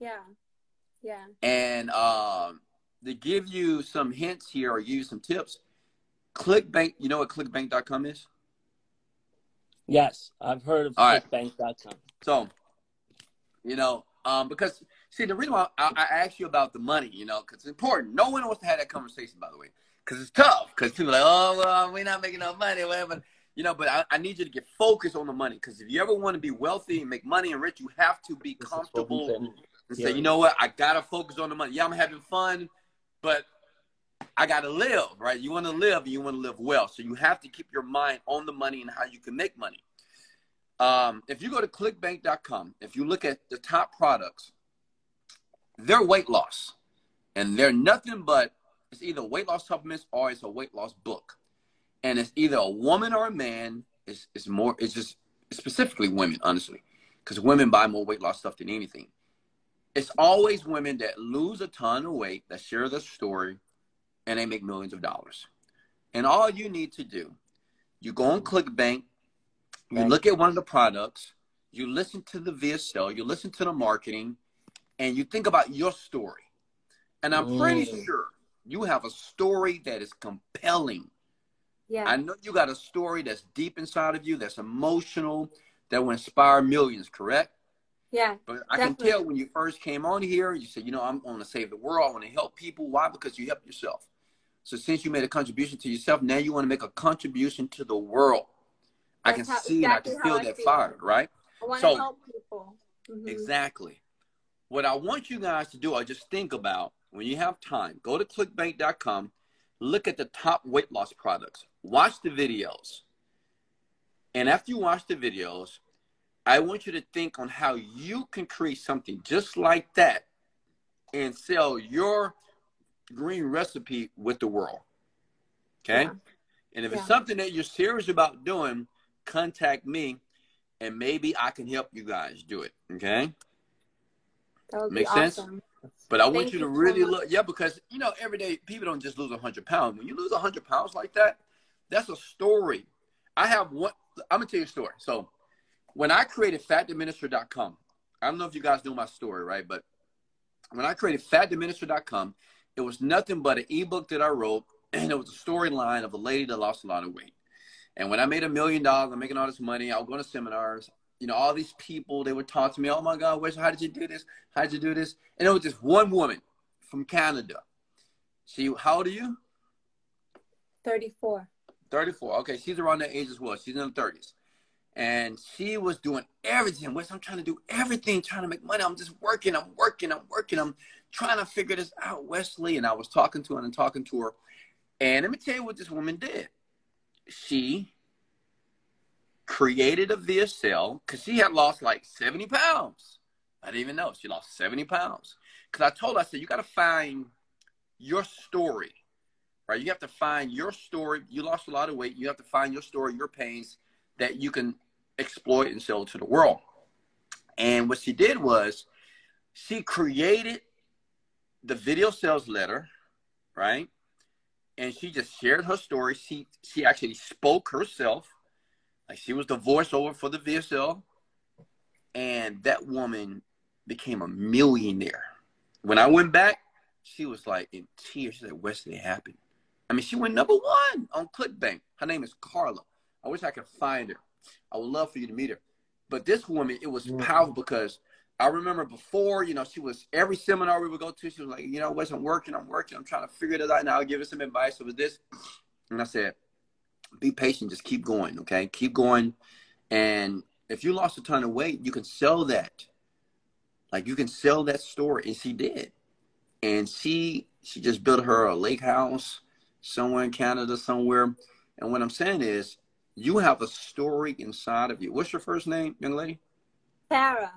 Yeah. Yeah. And um, to give you some hints here or give you some tips, ClickBank, you know what clickbank.com is? Yes, I've heard of All right. clickbank.com. So, you know, um, because see, the reason why I, I asked you about the money, you know, because it's important. No one wants to have that conversation, by the way, because it's tough. Because people are like, oh, well, we're not making no money, whatever. You know, but I, I need you to get focused on the money because if you ever want to be wealthy and make money and rich, you have to be This comfortable and say, you know what, I gotta focus on the money. Yeah, I'm having fun, but I gotta live, right? You want to live and you want to live well, so you have to keep your mind on the money and how you can make money. Um, if you go to clickbank.com, if you look at the top products, they're weight loss, and they're nothing but it's either weight loss supplements or it's a weight loss book, and it's either a woman or a man. It's, it's more. It's just specifically women, honestly, because women buy more weight loss stuff than anything it's always women that lose a ton of weight that share their story and they make millions of dollars. And all you need to do, you go on ClickBank, you look at one of the products, you listen to the VSL, you listen to the marketing, and you think about your story. And I'm pretty Mm. sure you have a story that is compelling. Yeah. I know you got a story that's deep inside of you, that's emotional, that will inspire millions, correct? yeah. But I can tell when you first came on here, you said, you know, I'm going to save the world. I want to help people. Why? Because you help yourself. So since you made a contribution to yourself, now you want to make a contribution to the world. I can how- see and I can feel I that feel. fire, right? I want So- to help people. Mhm. Exactly. What I want you guys to do, I just think about when you have time, go to clickbank.com, look at the top weight loss products, watch the videos. And after you watch the videos, I want you to think on how you can create something just like that and sell your green recipe with the world. Okay? Yeah. And if Yeah. it's something that you're serious about doing, contact me and maybe I can help you guys do it. Okay? That would Make sense? awesome. But I want Thank you to you so really look, yeah, because you know, every day people don't just lose hundred pounds. When you lose hundred pounds like that, that's a story. I have one. I'm gonna tell you a story. So, when I created FatDiminisher.com, I don't know if you guys know my story, right? But when I created FatDiminisher.com, it was nothing but an ebook that I wrote, and it was a storyline of a lady that lost a lot of weight. And when I made a million dollars, I'm making all this money. I was going to seminars. You know, all these people they would talk to me. Oh my God, Wes, how did you do this? How did you do this? And it was just one woman from Canada. She, how old are you? 34. 34. Okay, she's around that age as well. She's in her 30s. And she was doing everything. Wes, I'm trying to do everything, trying to make money. I'm just working, I'm working, I'm working. I'm trying to figure this out, Wesley. And I was talking to her and talking to her. And let me tell you what this woman did. She created a VSL because she had lost like 70 pounds. I didn't even know. She lost 70 pounds. Because I told her, I said, you got to find your story, right? You have to find your story. You lost a lot of weight. You have to find your story, your pains that you can exploit and sell to the world. And what she did was she created the video sales letter, right? And she just shared her story. She she actually spoke herself. Like she was the voiceover for the VSL. And that woman became a millionaire. When I went back, she was like in tears. She said, Wesley, it happened. I mean, she went number one on ClickBank. Her name is Carla. I wish I could find her. I would love for you to meet her. But this woman, it was mm. powerful because I remember before, you know, she was every seminar we would go to, she was like, you know, Wes, I'm working, I'm working, I'm trying to figure this out now. I'll give her some advice over this. And I said, be patient, just keep going, okay? Keep going. And if you lost a ton of weight, you can sell that. Like you can sell that story. And she did. And she she just built her a lake house somewhere in Canada, somewhere. And what I'm saying is, you have a story inside of you. What's your first name, young lady? Sarah.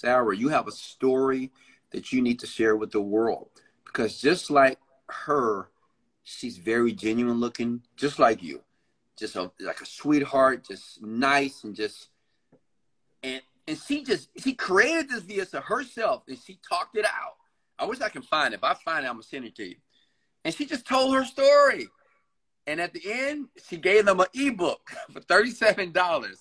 Sarah, you have a story that you need to share with the world because just like her, she's very genuine looking, just like you, just a, like a sweetheart, just nice and just and and she just she created this via herself and she talked it out. I wish I can find it. If I find it, I'm gonna send it to you. And she just told her story. And at the end, she gave them an ebook for $37.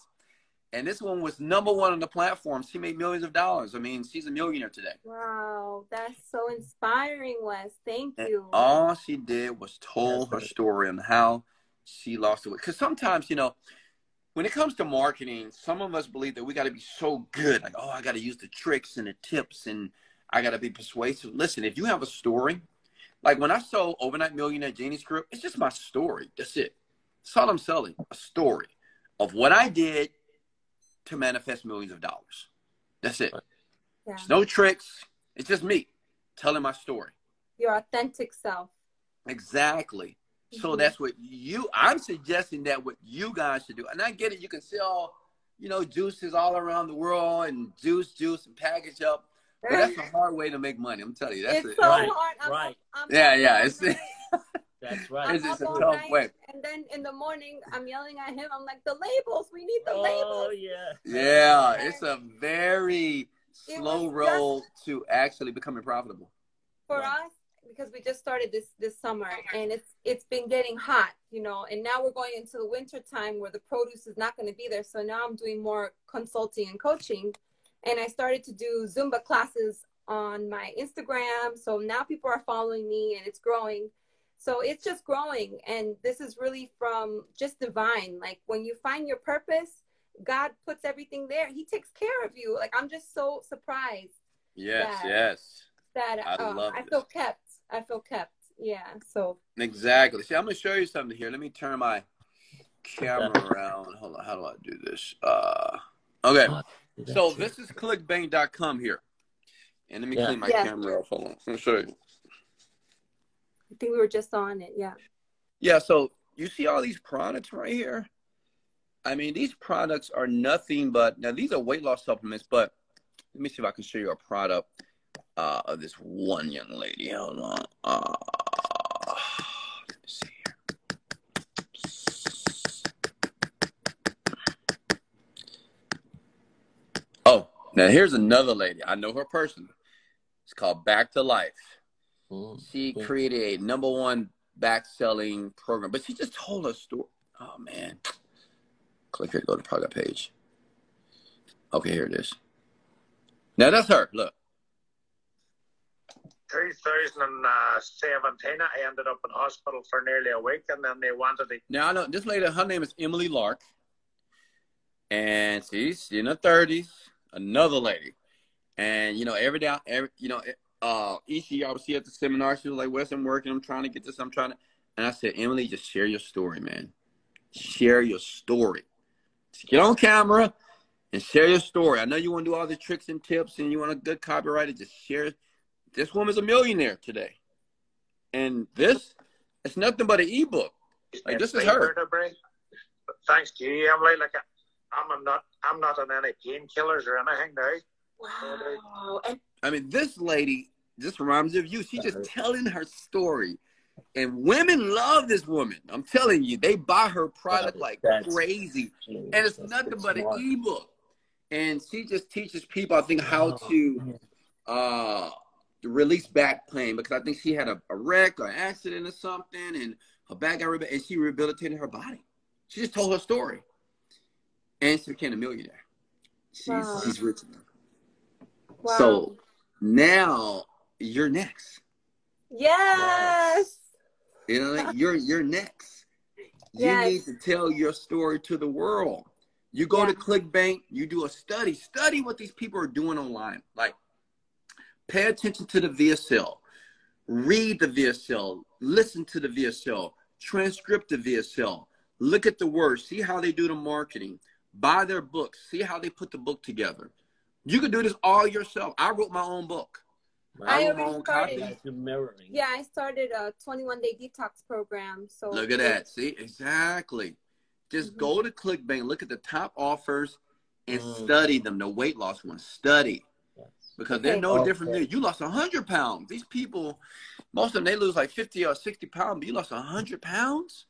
And this one was number one on the platform. She made millions of dollars. I mean, she's a millionaire today. Wow, that's so inspiring, Wes. Thank And you. all she did was told her story and how she lost it. Because sometimes, you know, when it comes to marketing, some of us believe that we got to be so good. Like, oh, I got to use the tricks and the tips and I got to be persuasive. Listen, if you have a story, like when I sold Overnight Millionaire Genius Group, it's just my story. That's it. That's all I'm selling. A story of what I did to manifest millions of dollars. That's it. Yeah. There's no tricks. It's just me telling my story. Your authentic self. Exactly. So Mhm. that's what you. I'm suggesting that what you guys should do. And I get it. You can sell, you know, juices all around the world and juice, juice, and package up. But that's a hard way to make money. I'm telling you. That's it's it. so Right, hard. I'm right. Up, I'm Yeah, yeah, it's- night. That's right. I'm right. It's just up a all tough night, way. And then in the morning, I'm yelling at him. I'm like, the labels. We need the Oh labels. yeah. Yeah, it's a very slow was road to actually becoming profitable. For Right. us, because we just started this this summer, and it's it's been getting hot, you know. And now we're going into the winter time where the produce is not going to be there. So now I'm doing more consulting and coaching, and I started to do Zumba classes on my Instagram. So now people are following me, and it's growing. So it's just growing, and this is really from just divine. Like when you find your purpose, God puts everything there. He takes care of you. Like I'm just so surprised Yes, Yeah. yes. that I um, love I feel kept. I feel kept. Yeah. So Exactly. See, I'm gonna show you something here. Let me turn my camera around. Hold on. How do I do this? Uh, okay. So this is clickbank.com here. And let me Yeah. clean my Yeah. camera off. Hold on. Let me show you. I think we were just on it. Yeah. Yeah, so you see all these products right here? I mean, these products are nothing but now these are weight loss supplements, but let me see if I can show you a product uh, of this one young lady. Hold on. Uh, let me see here. Oh, now here's another lady. I know her personally. It's called Back to Life. Mm. She created a number one back selling program, but she just told a story. Oh man. Click here to go to the product page. Okay, here it is. Now that's her. Look. 2017, I ended up in hospital for nearly a week, and then they wanted to Now I know this lady, her name is Emily Lark. And she's in her thirties, another lady. And you know, every day every you know, uh each year I would see at the seminar, she was like, Wes, I'm working, I'm trying to get this, I'm trying to and I said, Emily, just share your story, man. Share your story. Just get on camera and share your story. I know you want to do all the tricks and tips and you want a good copywriter, just share this woman's a millionaire today. And this it's nothing but an ebook. Like, this is her. to thanks to you, Emily. Like I'm, I'm not, I'm not on any painkillers or anything now. Wow. And I mean, this lady just reminds me of you. She's just telling her story. And women love this woman. I'm telling you, they buy her product like That's- crazy. And it's nothing good but an smart. ebook. And she just teaches people, I think, how to uh release back pain because I think she had a, a wreck or accident or something and her back got rehabil- and she rehabilitated her body. She just told her story. And she became a millionaire. She's Wow. she's rich now. wow. So now you're next. yes. You know, you're you're next. You Yes. need to tell your story to the world. You go to ClickBank, you do a study, study what these people are doing online. Like, pay attention to the VSL, read the VSL, listen to the VSL, transcript the VSL, look at the words, see how they do the marketing, buy their books, see how they put the book together. You could do this all yourself. I wrote my own book. I wrote my already own started. copy. That's the mirroring. Yeah, I started a 21 day detox program. So Look at that. See, exactly. Just Mhm. go to ClickBank, look at the top offers, and Mm. study them. The weight loss ones, study Yes. because they're no Okay. different than you. You lost hundred pounds. These people, most of them, they lose like fifty or sixty pounds, but you lost hundred pounds.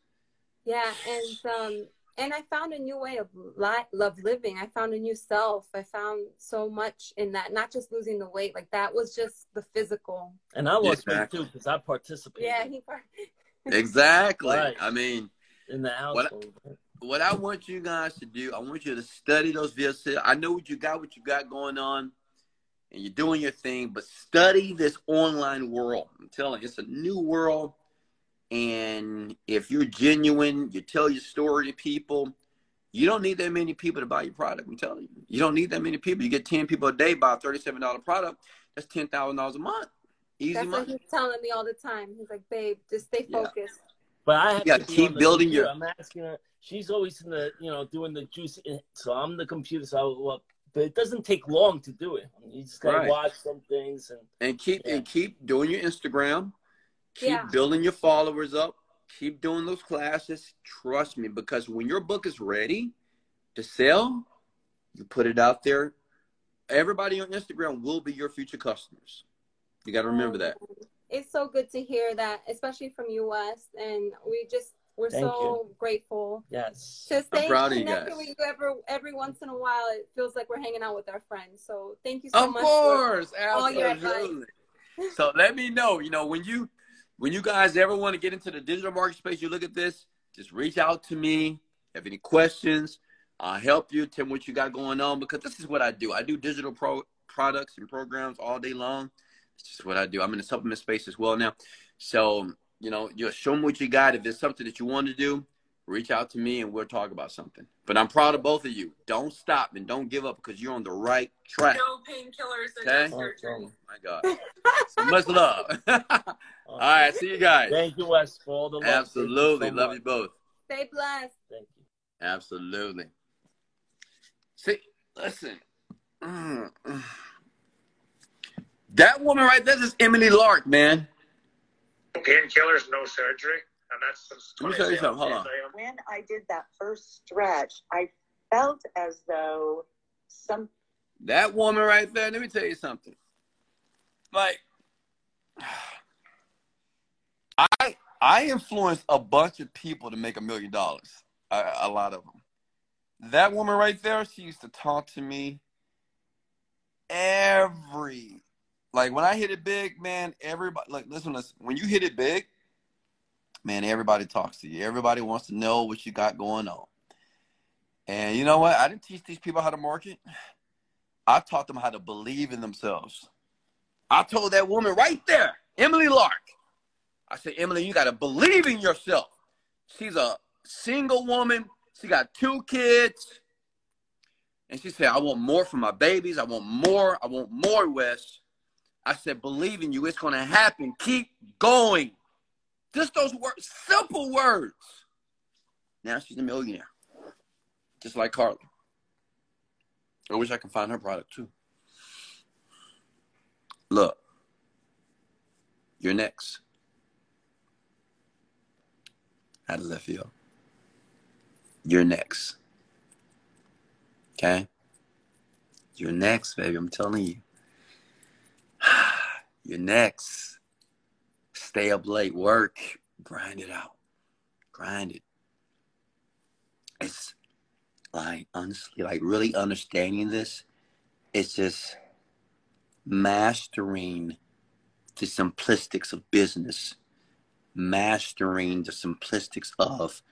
Yeah, and um, and I found a new way of li- love living. I found a new self. I found so much in that. Not just losing the weight, like that was just the physical. And I lost weight too because I participated Yeah, he. Exactly. Right. I mean, in the household. what I want you guys to do, I want you to study those videos. I know what you got, what you got going on, and you're doing your thing, but study this online world. I'm telling you, it's a new world. And if you're genuine, you tell your story to people, you don't need that many people to buy your product. I'm telling you. You don't need that many people. You get 10 people a day buy a $37 product, that's $10,000 a month. Easy That's what money. he's telling me all the time. He's like, "Babe, just stay Yeah. focused." But I have Yeah, to keep building computer. your- I'm asking her. She's always in the, you know, doing the juice. So I'm the computer. So I, well, but it doesn't take long to do it. You just gotta Right. watch some things and and keep Yeah. and keep doing your Instagram. Keep Yeah. building your followers up. Keep doing those classes. Trust me, because when your book is ready to sell, you put it out there. Everybody on Instagram will be your future customers. You got to remember that. Oh, it's so good to hear that, especially from US, and we just we're Thank so grateful yes. to stay proud of you connected guys. with you every every once in a while. It feels like we're hanging out with our friends. So thank you so Of much. course, all your absolutely. So let me know. You know when you when you guys ever want to get into the digital market space, you look at this. Just reach out to me. Have any questions? I'll help you. Tell me what you got going on because this is what I do. I do digital pro products and programs all day long. It's just what I do. I'm in the supplement space as well now. So you know, just show me what you got. If there's something that you want to do, reach out to me and we'll talk about something. But I'm proud of both of you. Don't stop and don't give up because you're on the right track. No painkillers Okay. no surgery. My God. So much love. All right. See you guys. Thank you, Wes, for all the love. Thank you Absolutely. so Love much. you both. Stay blessed. Thank you. Absolutely. See, listen. Mm, mm. That woman right there is Emily Lark, man. Painkillers, no surgery, and that's since Let me tell you something, hold on. When I did that first stretch, I felt as though some That woman right there, let me tell you something. Like, I I influenced a bunch of people to make a million dollars. A, a lot of them. That woman right there, she used to talk to me every like when I hit it big, man, everybody like listen, listen. When you hit it big, man, everybody talks to you. Everybody wants to know what you got going on. And you know what? I didn't teach these people how to market. I taught them how to believe in themselves. I told that woman right there, Emily Lark. I said, Emily, you got to believe in yourself. She's a single woman. She got two kids. And she said, I want more for my babies. I want more. I want more, Wes. I said, believe in you. It's going to happen. Keep going. Just those words, simple words. Now she's a millionaire, just like Carla. I wish I could find her product too. Look, you're next. How does that feel? You're next. Okay? You're next, baby. I'm telling you. You're next. Stay up late, work, grind it out. Grind it. It's like honestly, like really understanding this, it's just mastering the simplistics of business, mastering the simplistics of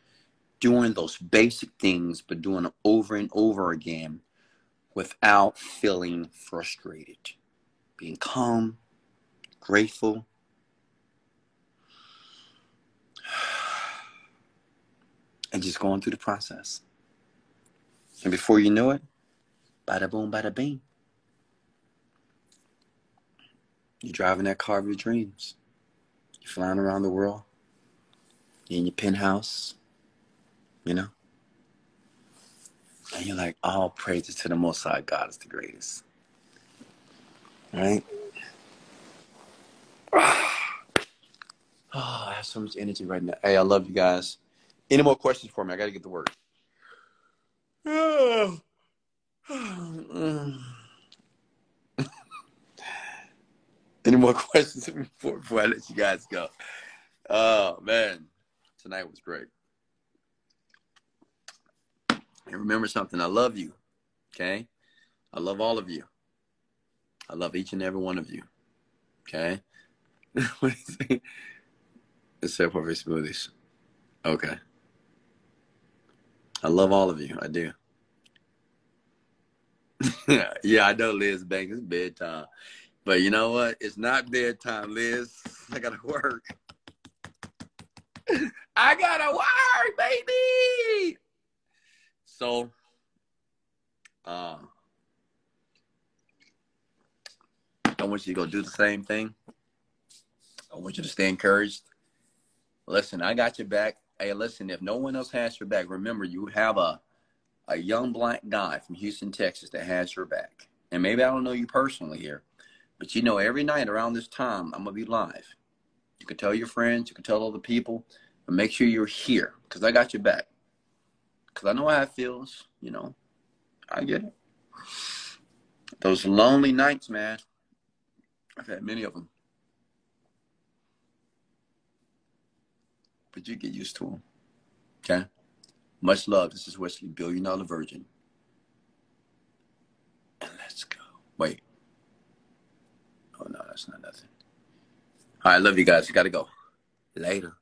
doing those basic things, but doing them over and over again without feeling frustrated, being calm, grateful. And just going through the process. And before you know it, bada boom, bada bing. You're driving that car of your dreams. You're flying around the world. You're in your penthouse, you know? And you're like, all praises to the Most High God is the greatest. Right? Oh, I have so much energy right now. Hey, I love you guys. Any more questions for me? I got to get to work. Any more questions before, before I let you guys go? Oh man, tonight was great. And remember something, I love you. Okay? I love all of you. I love each and every one of you. Okay? Except for fish smoothies. Okay. I love all of you. I do. yeah, I know Liz Banks. It's bedtime. But you know what? It's not bedtime, Liz. I gotta work. I gotta work, baby. So, uh, I want you to go do the same thing. I want you to stay encouraged. Listen, I got your back. Hey, listen, if no one else has your back, remember you have a a young black guy from Houston, Texas that has your back. And maybe I don't know you personally here, but you know every night around this time I'm gonna be live. You can tell your friends, you can tell other people, but make sure you're here because I got your back. Because I know how it feels, you know. I get it. Those lonely nights, man. I've had many of them. But you get used to them. Okay? Much love. This is Wesley, Billion Dollar Virgin. And let's go. Wait. Oh, no, that's not nothing. All right, love you guys. You gotta go. Later.